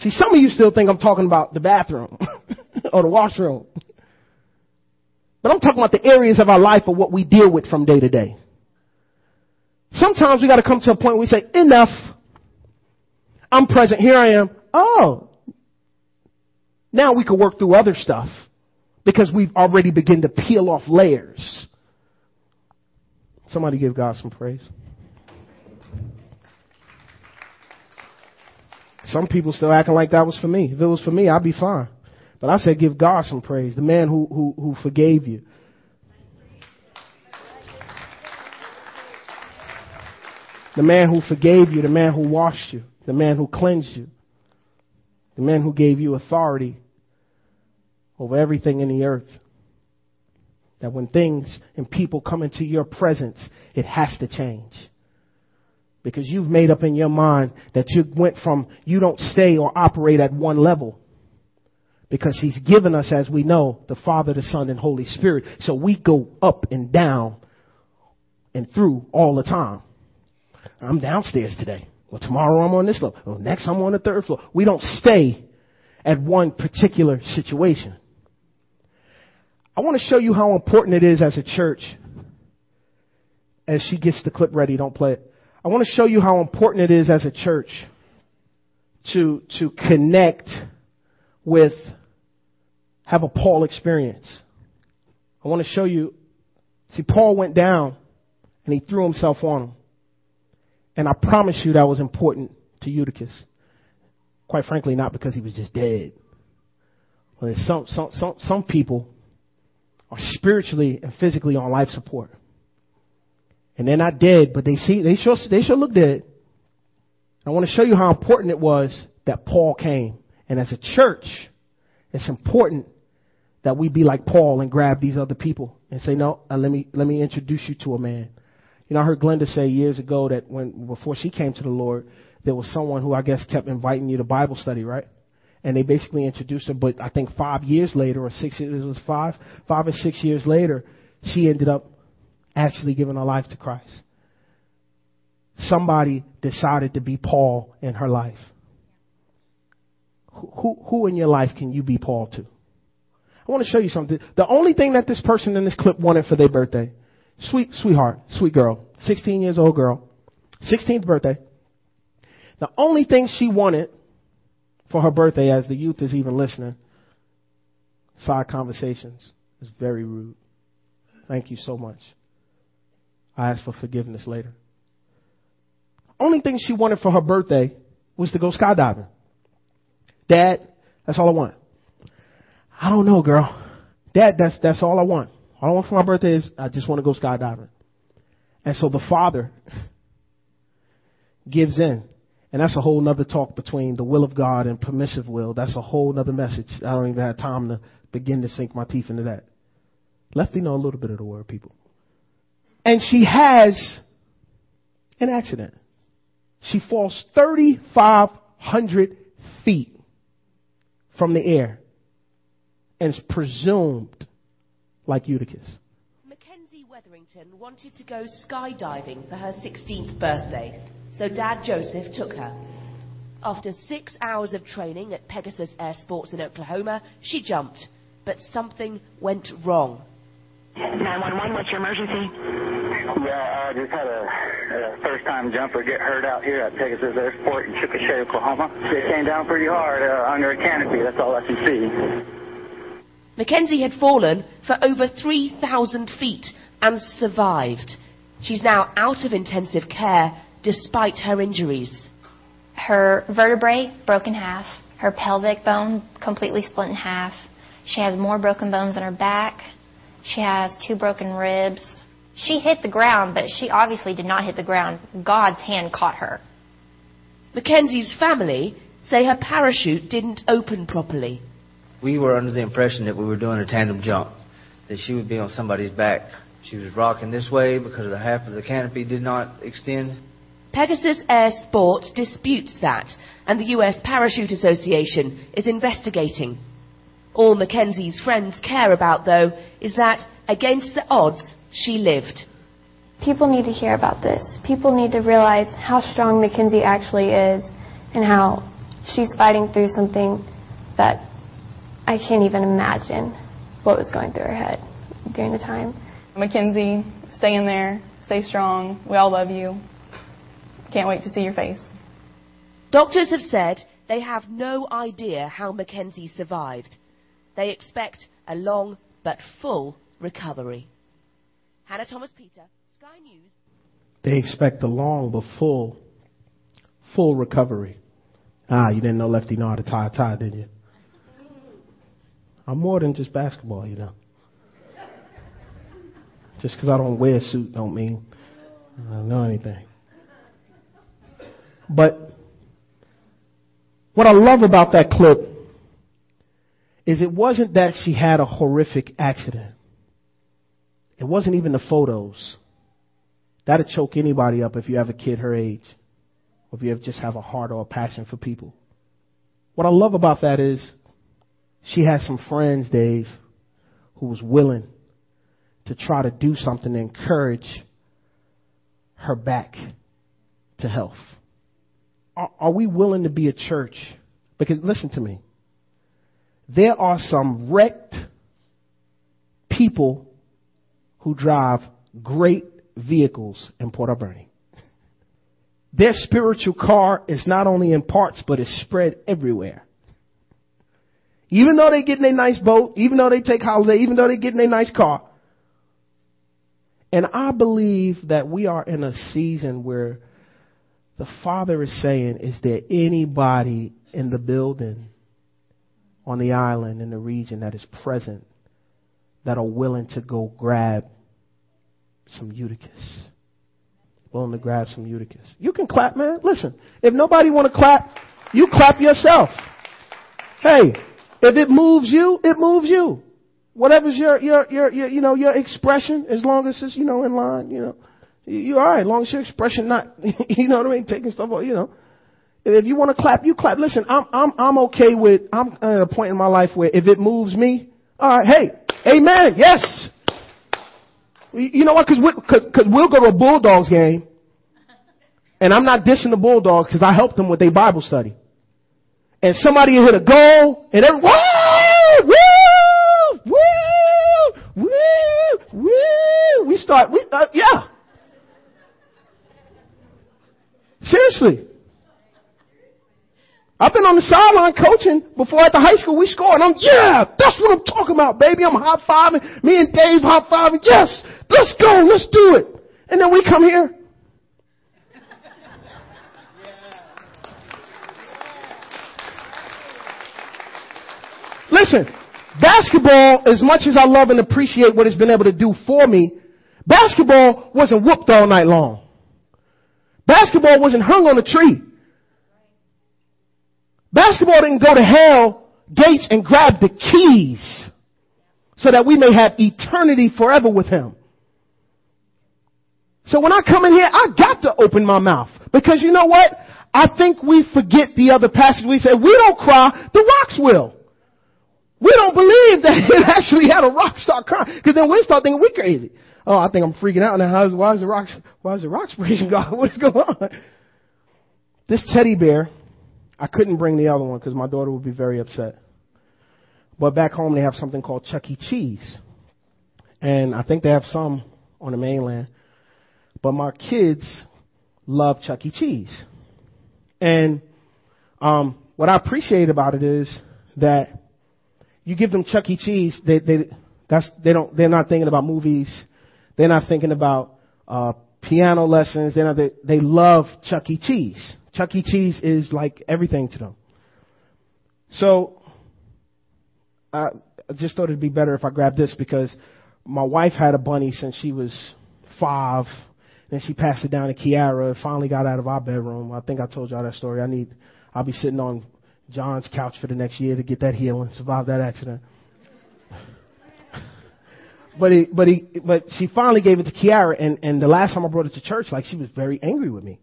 Speaker 1: See, some of you still think I'm talking about the bathroom [laughs] or the washroom. But I'm talking about the areas of our life of what we deal with from day to day. Sometimes we gotta come to a point where we say, enough. I'm present. Here I am. Oh. Now we can work through other stuff because we've already begun to peel off layers. Somebody give God some praise. Some people still acting like that was for me. If it was for me, I'd be fine. But I said, give God some praise. The man who, who, who forgave you. The man who forgave you, the man who washed you, the man who cleansed you, the man who gave you authority over everything in the earth. That when things and people come into your presence, it has to change. Because you've made up in your mind that you went from, you don't stay or operate at one level. Because He's given us, as we know, the Father, the Son, and Holy Spirit. So we go up and down and through all the time. I'm downstairs today. Well, tomorrow I'm on this level. Well, next I'm on the third floor. We don't stay at one particular situation. I want to show you how important it is as a church. As she gets the clip ready, don't play it. I want to show you how important it is as a church to, to connect with, have a Paul experience. I want to show you, see, Paul went down and he threw himself on him. And I promise you that was important to Eutychus. Quite frankly, not because he was just dead. But some, some, some, some people are spiritually and physically on life support. And they're not dead, but they see, they sure, they sure look dead. I want to show you how important it was that Paul came. And as a church, it's important that we be like Paul and grab these other people and say, no, uh, let me, let me introduce you to a man. You know, I heard Glenda say years ago that when, before she came to the Lord, there was someone who I guess kept inviting you to Bible study, right? And they basically introduced her, but I think five years later or six years, it was five, five or six years later, she ended up actually giving her life to Christ. Somebody decided to be Paul in her life. Who, who in your life can you be Paul to? I want to show you something. The only thing that this person in this clip wanted for their birthday, sweet, sweetheart, sweet girl, 16 years old girl, 16th birthday. The only thing she wanted for her birthday, as the youth is even listening, side conversations, is very rude. Thank you so much. I ask for forgiveness later. Only thing she wanted for her birthday was to go skydiving. Dad, that's all I want. I don't know, girl. Dad, that's that's all I want. All I want for my birthday is I just want to go skydiving. And so the father gives in. And that's a whole nother talk between the will of God and permissive will. That's a whole nother message. I don't even have time to begin to sink my teeth into that. Lefty know a little bit of the word, people. And she has an accident. She falls 3,500 feet from the air and is presumed like Eutychus.
Speaker 2: Mackenzie Wetherington wanted to go skydiving for her 16th birthday, so Dad Joseph took her. After six hours of training at Pegasus Air Sports in Oklahoma, she jumped, but something went wrong.
Speaker 3: 911, what's your emergency?
Speaker 4: Yeah, I just had a, a first-time jumper get hurt out here at Pegasus Airport in Chickasha, Oklahoma. It came down pretty hard uh, under a canopy. That's all I can see.
Speaker 2: Mackenzie had fallen for over 3,000 feet and survived. She's now out of intensive care despite her injuries.
Speaker 5: Her vertebrae broke in half, her pelvic bone completely split in half. She has more broken bones in her back. She has two broken ribs. She hit the ground, but she obviously did not hit the ground. God's hand caught her.
Speaker 2: Mackenzie's family say her parachute didn't open properly.
Speaker 6: We were under the impression that we were doing a tandem jump, that she would be on somebody's back. She was rocking this way because the half of the canopy did not extend.
Speaker 2: Pegasus Air Sports disputes that, and the U.S. Parachute Association is investigating. All Mackenzie's friends care about, though, is that, against the odds, she lived.
Speaker 7: People need to hear about this. People need to realize how strong Mackenzie actually is and how she's fighting through something that I can't even imagine what was going through her head during the time.
Speaker 8: Mackenzie, stay in there, stay strong. We all love you. Can't wait to see your face.
Speaker 2: Doctors have said They have no idea how Mackenzie survived. They expect a long but full recovery. Hannah Thomas Peter, Sky News.
Speaker 1: They expect a long but full, full recovery. Ah, you didn't know Lefty know how to tie a tie, did you? I'm more than just basketball, you know. Just because I don't wear a suit don't mean I don't know anything. But what I love about that clip is it wasn't that she had a horrific accident. It wasn't even the photos. That'd choke anybody up if you have a kid her age. Or if you just have a heart or a passion for people. What I love about that is she had some friends, Dave, who was willing to try to do something to encourage her back to health. Are, are we willing to be a church? Because listen to me. There are some wrecked people who drive great vehicles in Port Alberni. Their spiritual car is not only in parts, but is spread everywhere. Even though they get in a nice boat, even though they take holiday, even though they get in a nice car. And I believe that we are in a season where the Father is saying, is there anybody in the building, on the island, in the region that is present, that are willing to go grab some Eutychus? Willing to grab some Eutychus. You can clap, man. Listen, if nobody want to clap, you clap yourself. Hey, if it moves you, it moves you. Whatever's your, your, your, your, you know, your expression, as long as it's, you know, in line, you know, you're alright, as long as your expression not, [laughs] you know what I mean, taking stuff, off, you know. If you want to clap, you clap. Listen, I'm, I'm, I'm okay with, I'm at a point in my life where if it moves me, alright, hey, amen, yes. You know what, cause, we, cause, cause we'll go to a Bulldogs game, and I'm not dissing the Bulldogs cause I helped them with their Bible study. And somebody hit a goal, and everyone, woo, woo, woo, woo, woo. We start, we, uh, yeah. Seriously. I've been on the sideline coaching before at the high school we scored. And I'm, yeah, that's what I'm talking about, baby. I'm high fiving. Me and Dave high fiving. Yes, let's go. Let's do it. And then we come here. Listen, basketball, as much as I love and appreciate what it's been able to do for me, basketball wasn't whooped all night long. Basketball wasn't hung on a tree. Basketball didn't go to hell gates and grab the keys so that we may have eternity forever with him. So when I come in here, I got to open my mouth because you know what? I think we forget the other passage. We say, we don't cry, the rocks will. We don't believe that [laughs] it actually had a rock start crying. Because then we start thinking we're crazy. Oh, I think I'm freaking out now. How's, why is the rocks, why is the rocks praising [laughs] God? What is going on? This teddy bear, I couldn't bring the other one because my daughter would be very upset. But back home they have something called Chuck E. Cheese. And I think they have some on the mainland. But my kids love Chuck E. Cheese. And um, what I appreciate about it is that you give them Chuck E. Cheese, they, they, that's, they don't, they're not thinking about movies. They're not thinking about, uh, piano lessons. They're not, they, they love Chuck E. Cheese. Chuck E. Cheese is like everything to them. So, I just thought it'd be better if I grabbed this because my wife had a bunny since she was five. Then she passed it down to Kiara. It finally got out of our bedroom. I think I told y'all that story. I need, I'll be sitting on John's couch for the next year to get that healing, survive that accident. [laughs] but he, but he, but she finally gave it to Kiara, and and the last time I brought it to church, like she was very angry with me.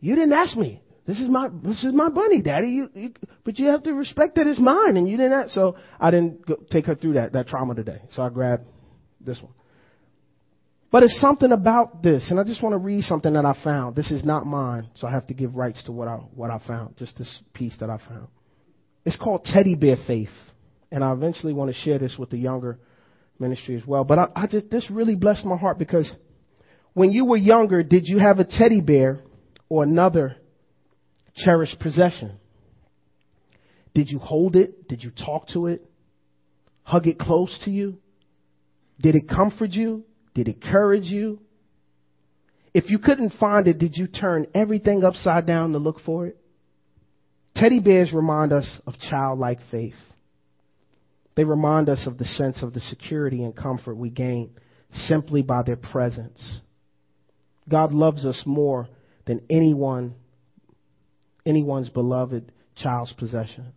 Speaker 1: You didn't ask me. This is my this is my bunny, Daddy. You, you but you have to respect that it's mine, and you didn't. Ask, so I didn't go, take her through that that trauma today. So I grabbed this one. But it's something about this, and I just want to read something that I found. This is not mine, so I have to give rights to what I what I found. Just this piece that I found. It's called Teddy Bear Faith, and I eventually want to share this with the younger ministry as well. But I, I just this really blessed my heart because when you were younger, did you have a teddy bear or another cherished possession? Did you hold it? Did you talk to it? Hug it close to you? Did it comfort you? Did it encourage you? If you couldn't find it, did you turn everything upside down to look for it? Teddy bears remind us of childlike faith. They remind us of the sense of the security and comfort we gain simply by their presence. God loves us more than anyone anyone's beloved child's possession.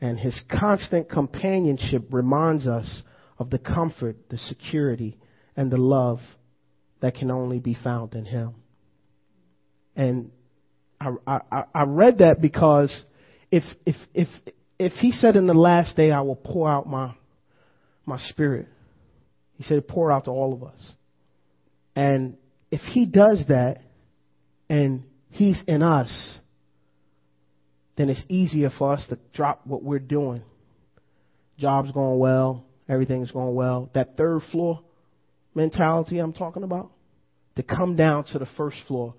Speaker 1: And his constant companionship reminds us of the comfort, the security, and the love that can only be found in him. And I, I, I read that because if, if, if, if he said in the last day, I will pour out my, my spirit, he said, pour out to all of us. And if he does that and he's in us, then it's easier for us to drop what we're doing. Job's going well, everything's going well. That third floor mentality I'm talking about, to come down to the first floor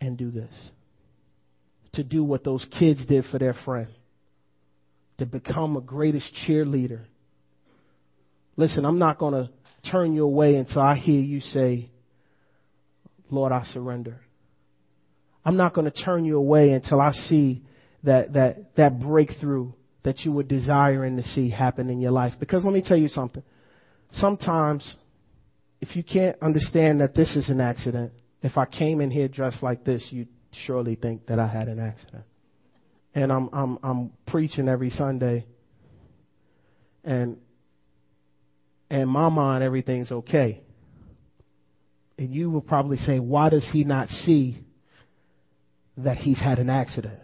Speaker 1: and do this. To do what those kids did for their friend. To become a greatest cheerleader. Listen, I'm not going to turn you away until I hear you say, Lord, I surrender. I'm not going to turn you away until I see that, that, that breakthrough that you were desiring to see happen in your life. Because let me tell you something. Sometimes, if you can't understand that this is an accident, if I came in here dressed like this, you'd surely think that I had an accident. And I'm, I'm, I'm preaching every Sunday. And, in my mind, everything's okay. And you will probably say, why does he not see that he's had an accident?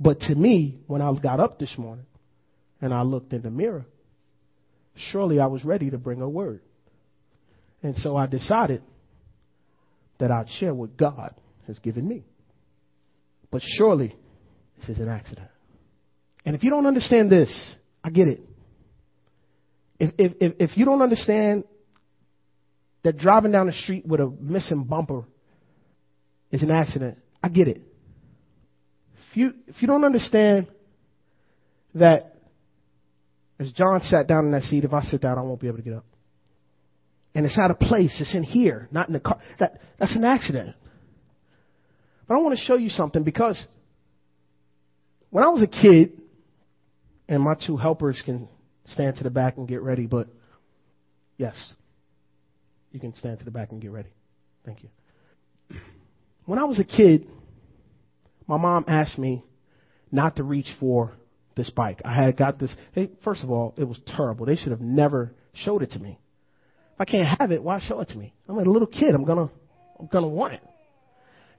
Speaker 1: But to me, when I got up this morning and I looked in the mirror, surely I was ready to bring a word. And so I decided that I'd share what God has given me. But surely this is an accident. And if you don't understand this, I get it. If, if, if, if you don't understand that driving down the street with a missing bumper is an accident, I get it If you, if you don't understand that as John sat down in that seat, if I sit down, I won't be able to get up. And it's out of place. It's in here, not in the car. That, that's an accident. But I want to show you something because when I was a kid, and my two helpers can stand to the back and get ready, but yes, you can stand to the back and get ready. Thank you. When I was a kid, my mom asked me not to reach for this bike. I had got this. Hey, first of all, it was terrible. They should have never showed it to me. If I can't have it, why show it to me? I'm a little kid. I'm gonna, I'm gonna want it.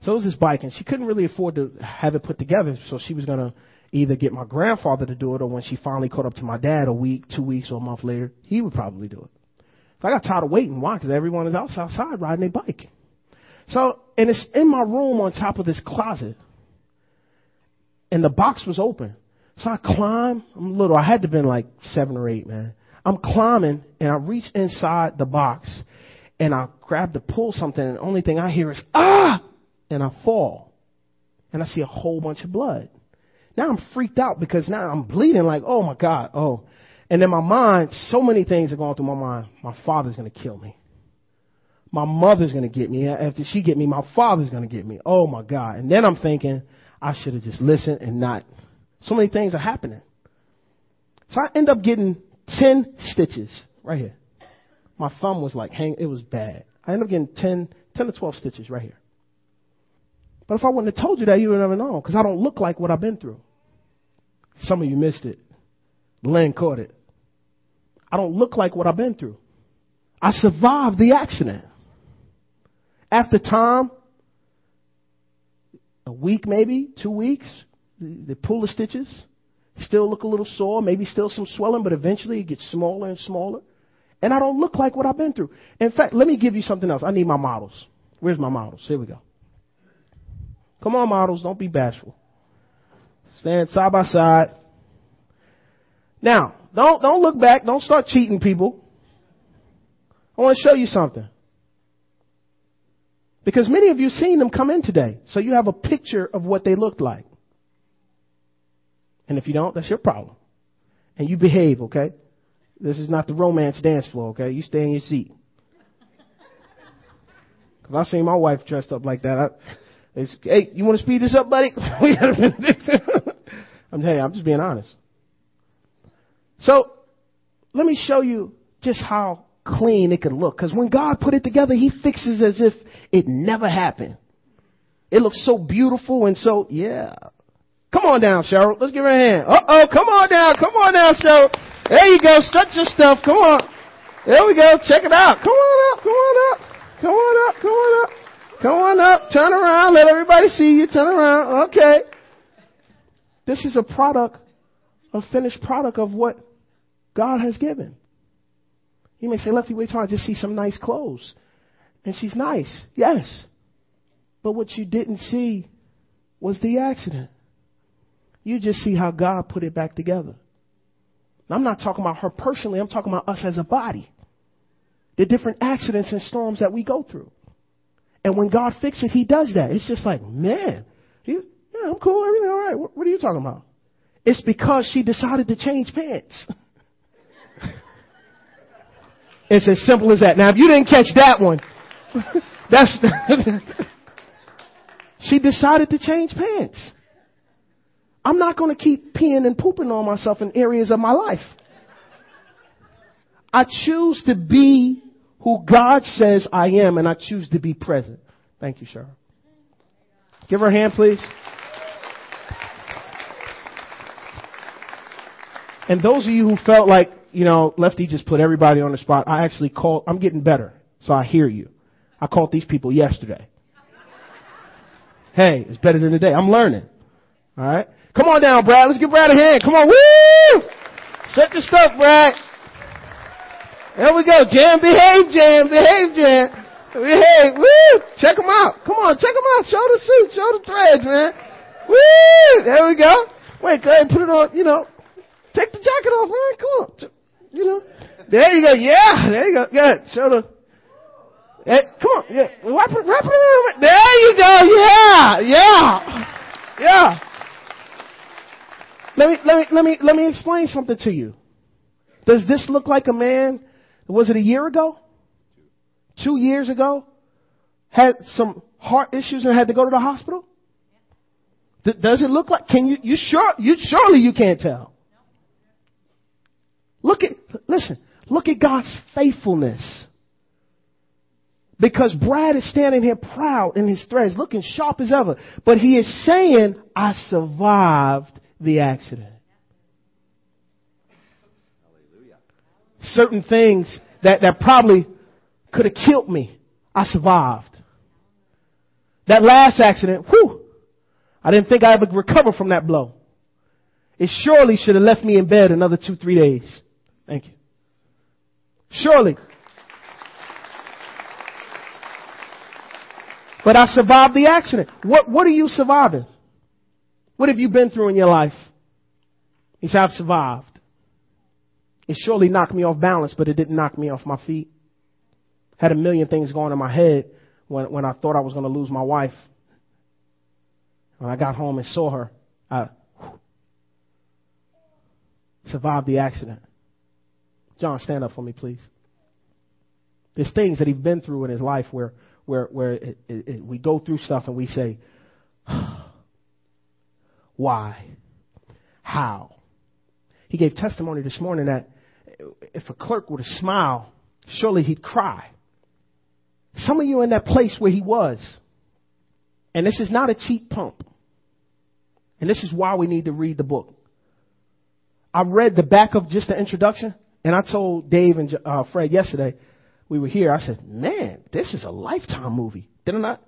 Speaker 1: So it was this bike, and she couldn't really afford to have it put together. So she was gonna either get my grandfather to do it, or when she finally caught up to my dad a week, two weeks, or a month later, he would probably do it. So I got tired of waiting. Why? Because everyone is outside riding a bike. So, and it's in my room on top of this closet and the box was open. So I climb. I'm little. I had to have been like seven or eight, man. I'm climbing and I reach inside the box and I grab to pull something and the only thing I hear is ah and I fall. And I see a whole bunch of blood. Now I'm freaked out because now I'm bleeding like, oh my God, oh. And in my mind, so many things are going through my mind. My father's gonna kill me. My mother's gonna get me. After she get me, my father's gonna get me. Oh my God. And then I'm thinking, I should have just listened and not. So many things are happening. So I end up getting 10 stitches right here. My thumb was like, hang, it was bad. I end up getting 10, 10 to 12 stitches right here. But if I wouldn't have told you that, you would never know because I don't look like what I've been through. Some of you missed it. Lynn caught it. I don't look like what I've been through. I survived the accident. After time, a week maybe, two weeks, they pull the stitches, still look a little sore, maybe still some swelling, but eventually it gets smaller and smaller. And I don't look like what I've been through. In fact, let me give you something else. I need my models. Where's my models? Here we go. Come on, models, don't be bashful. Stand side by side. Now, don't, don't look back. Don't start cheating people. I want to show you something. Because many of you seen them come in today. So you have a picture of what they looked like. And if you don't, that's your problem. And you behave, okay? This is not the romance dance floor, okay? You stay in your seat. [laughs] Cause I seen my wife dressed up like that. I, it's, hey, you want to speed this up, buddy? [laughs] [laughs] I'm hey, I'm just being honest. So, let me show you just how clean it can look. Because when God put it together, He fixes as if it never happened. It looks so beautiful and so, yeah. Come on down, Cheryl. Let's give her a hand. Uh oh, come on down. Come on down, Cheryl. There you go. Stretch your stuff. Come on. There we go. Check it out. Come on up. Come on up. Come on up. Come on up. Come on up. Turn around. Let everybody see you. Turn around. Okay. This is a product, a finished product of what God has given. You may say, Lefty, wait till I just see some nice clothes. And she's nice. Yes. But what you didn't see was the accident. You just see how God put it back together. I'm not talking about her personally, I'm talking about us as a body. The different accidents and storms that we go through. And when God fixes it, He does that. It's just like, man, you, yeah, I'm cool, everything all right. What, what are you talking about? It's because she decided to change pants. [laughs] it's as simple as that. Now, if you didn't catch that one, [laughs] that's [laughs] she decided to change pants. I'm not going to keep peeing and pooping on myself in areas of my life. I choose to be who God says I am, and I choose to be present. Thank you, Cheryl. Give her a hand, please. And those of you who felt like, you know, Lefty just put everybody on the spot, I actually called, I'm getting better, so I hear you. I called these people yesterday. Hey, it's better than today. I'm learning. Alright? Come on down, Brad. Let's give Brad a hand. Come on. Woo! Shut your stuff, Brad. There we go. Jam, behave, Jam, behave, Jam. Behave. Woo! Check them out. Come on, check them out. Show the suit, show the threads, man. Woo! There we go. Wait, go ahead and put it on, you know. Take the jacket off, man. Come on. You know. There you go. Yeah, there you go. Good. Show the, Hey, come on, yeah, wrap it, wrap it around. There you go. Yeah, yeah, yeah. Let me, let me, let me, let me explain something to you. Does this look like a man, was it a year ago? Two years ago? Had some heart issues and had to go to the hospital? Does it look like, can you, you sure, you, surely you can't tell. Look at, listen, look at God's faithfulness. Because Brad is standing here proud in his threads, looking sharp as ever. But he is saying, I survived the accident. Certain things that, that probably could have killed me, I survived. That last accident, whew, I didn't think I ever recover from that blow. It surely should have left me in bed another two, three days. Thank you. Surely. But I survived the accident. What, what are you surviving? What have you been through in your life? He said, I've survived. It surely knocked me off balance, but it didn't knock me off my feet. Had a million things going in my head when, when I thought I was going to lose my wife. When I got home and saw her, I whew, survived the accident. John, stand up for me, please. There's things that he's been through in his life where, where, where it, it, it, we go through stuff and we say, [sighs] why? How? He gave testimony this morning that if a clerk were to smile, surely he'd cry. Some of you in that place where he was. And this is not a cheap pump. And this is why we need to read the book. I read the back of just the introduction, and I told Dave and uh, Fred yesterday, we were here, I said, man, this is a lifetime movie. Didn't I?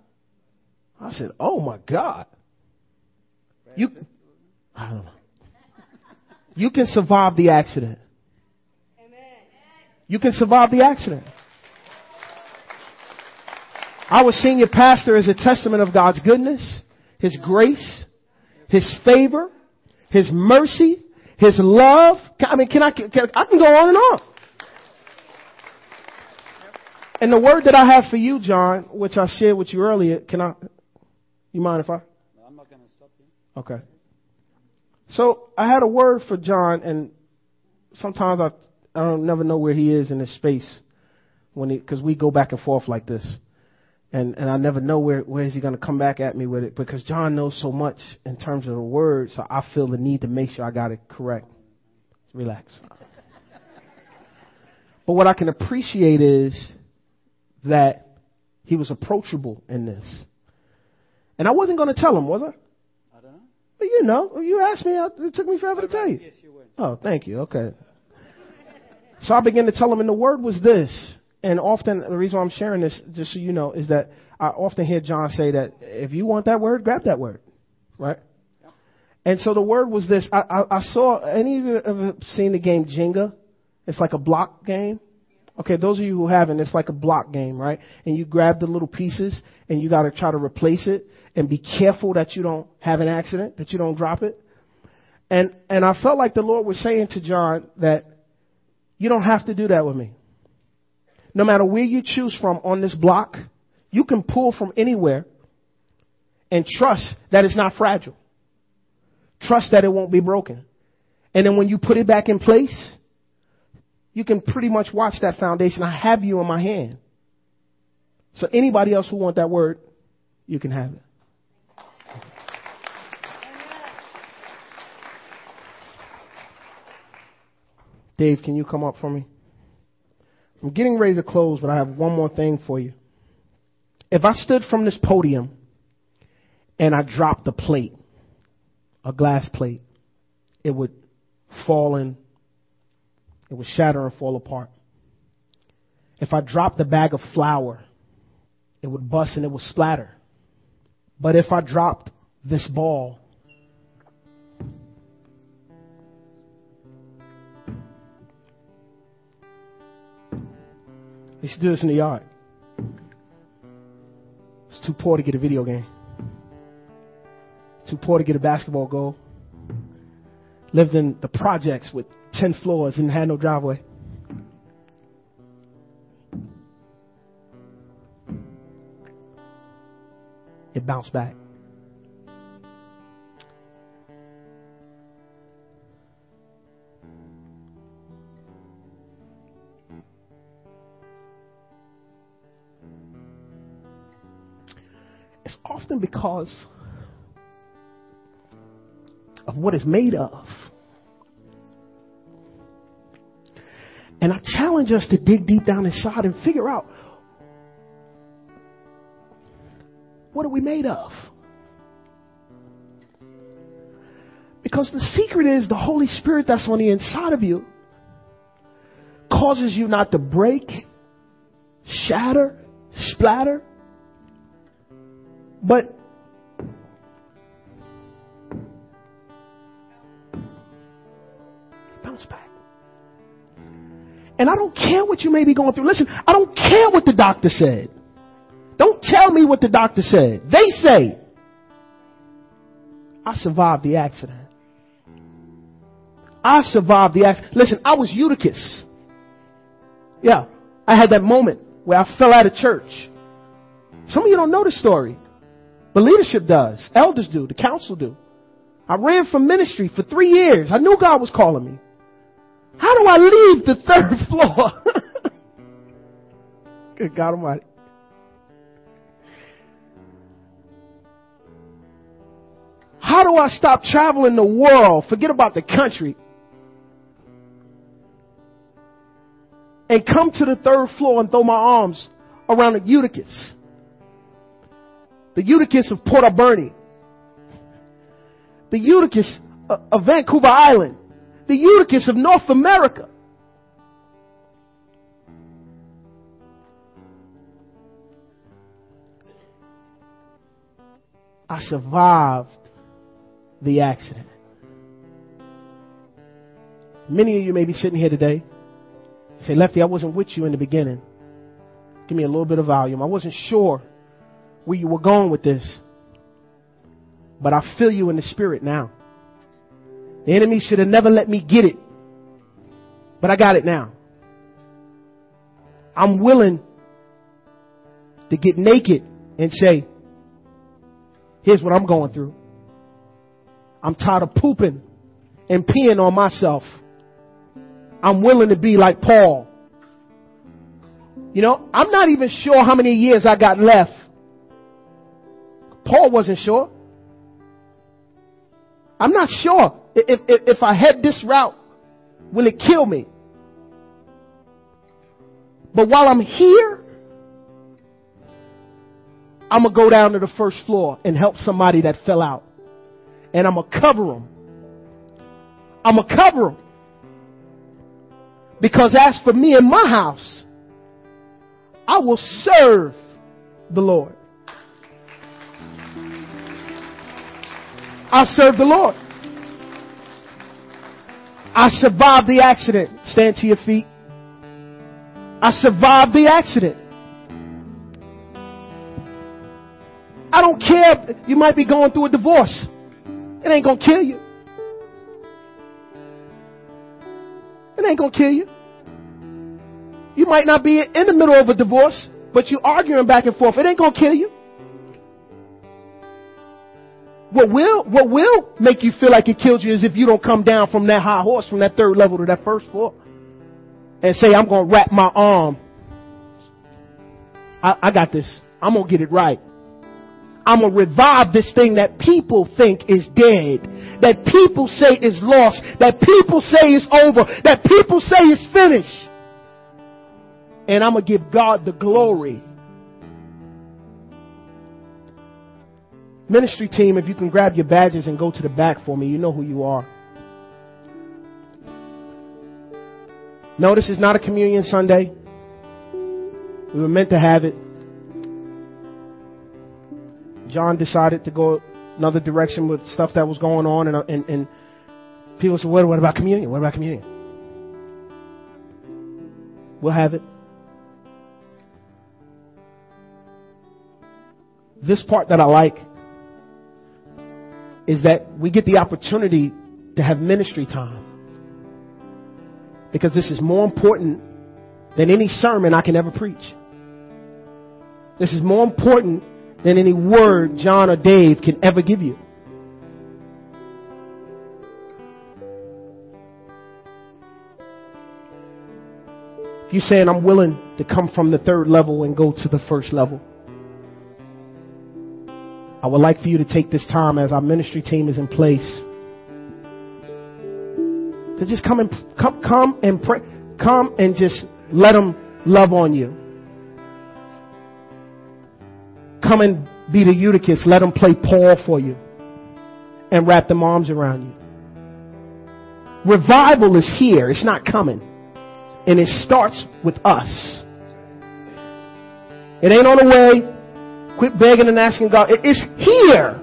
Speaker 1: I said, oh my God. You, I don't know. You can survive the accident. You can survive the accident. Our senior pastor is a testament of God's goodness, His grace, His favor, His mercy, His love. I mean, can I, can, I can go on and on. And the word that I have for you, John, which I shared with you earlier, can I, you mind if I?
Speaker 9: I'm not going to stop you.
Speaker 1: Okay. So I had a word for John, and sometimes I I don't never know where he is in his space when he because we go back and forth like this, and and I never know where where is he going to come back at me with it because John knows so much in terms of the word, so I feel the need to make sure I got it correct. Relax. but what I can appreciate is that he was approachable in this, and I wasn't going to tell him, was I? But you know, you asked me. It took me forever to tell you.
Speaker 9: Yes, you were.
Speaker 1: Oh, thank you. Okay. So I began to tell him, and the word was this. And often, the reason why I'm sharing this, just so you know, is that I often hear John say that if you want that word, grab that word, right? And so the word was this. I, I, I saw any of you ever seen the game Jenga? It's like a block game. Okay, those of you who haven't, it's like a block game, right? And you grab the little pieces and you got to try to replace it and be careful that you don't have an accident, that you don't drop it. And and I felt like the Lord was saying to John that you don't have to do that with me. No matter where you choose from on this block, you can pull from anywhere and trust that it's not fragile. Trust that it won't be broken. And then when you put it back in place, you can pretty much watch that foundation. I have you in my hand. So anybody else who want that word, you can have it. Dave, can you come up for me? I'm getting ready to close, but I have one more thing for you. If I stood from this podium and I dropped a plate, a glass plate, it would fall in, it would shatter and fall apart. If I dropped a bag of flour, it would bust and it would splatter. But if I dropped this ball, They used to do this in the yard. It's too poor to get a video game. Too poor to get a basketball goal. Lived in the projects with 10 floors and had no driveway. It bounced back. Often because of what it's made of. And I challenge us to dig deep down inside and figure out what are we made of? Because the secret is the Holy Spirit that's on the inside of you causes you not to break, shatter, splatter, but bounce back. And I don't care what you may be going through. Listen, I don't care what the doctor said. Don't tell me what the doctor said. They say I survived the accident. I survived the accident. Listen, I was Eutychus. Yeah, I had that moment where I fell out of church. Some of you don't know the story. The leadership does. Elders do. The council do. I ran from ministry for three years. I knew God was calling me. How do I leave the third [laughs] floor? Good God Almighty. How do I stop traveling the world? Forget about the country. And come to the third floor and throw my arms around the Eutychus the Eutychus of Port Alberni, the Eutychus uh, of Vancouver Island, the Eutychus of North America. I survived the accident. Many of you may be sitting here today and say, Lefty, I wasn't with you in the beginning. Give me a little bit of volume. I wasn't sure where you were going with this. But I feel you in the spirit now. The enemy should have never let me get it. But I got it now. I'm willing to get naked and say, here's what I'm going through. I'm tired of pooping and peeing on myself. I'm willing to be like Paul. You know, I'm not even sure how many years I got left. Paul wasn't sure. I'm not sure if, if, if I head this route, will it kill me? But while I'm here, I'm going to go down to the first floor and help somebody that fell out. And I'm going to cover them. I'm going to cover them. Because as for me and my house, I will serve the Lord. I serve the Lord. I survived the accident. Stand to your feet. I survived the accident. I don't care. You might be going through a divorce. It ain't gonna kill you. It ain't gonna kill you. You might not be in the middle of a divorce, but you arguing back and forth. It ain't gonna kill you. What will, what will make you feel like it killed you is if you don't come down from that high horse, from that third level to that first floor and say, I'm going to wrap my arm. I, I got this. I'm going to get it right. I'm going to revive this thing that people think is dead, that people say is lost, that people say is over, that people say is finished. And I'm going to give God the glory Ministry team, if you can grab your badges and go to the back for me, you know who you are. No, this is not a communion Sunday. We were meant to have it. John decided to go another direction with stuff that was going on, and, and, and people said, what, what about communion? What about communion? We'll have it. This part that I like is that we get the opportunity to have ministry time. Because this is more important than any sermon I can ever preach. This is more important than any word John or Dave can ever give you. If you're saying I'm willing to come from the third level and go to the first level, I would like for you to take this time as our ministry team is in place to just come and come, come and pray, come and just let them love on you. Come and be the Eutychus. Let them play Paul for you and wrap them arms around you. Revival is here. It's not coming. And it starts with us. It ain't on the way. Quit begging and asking God. It's here.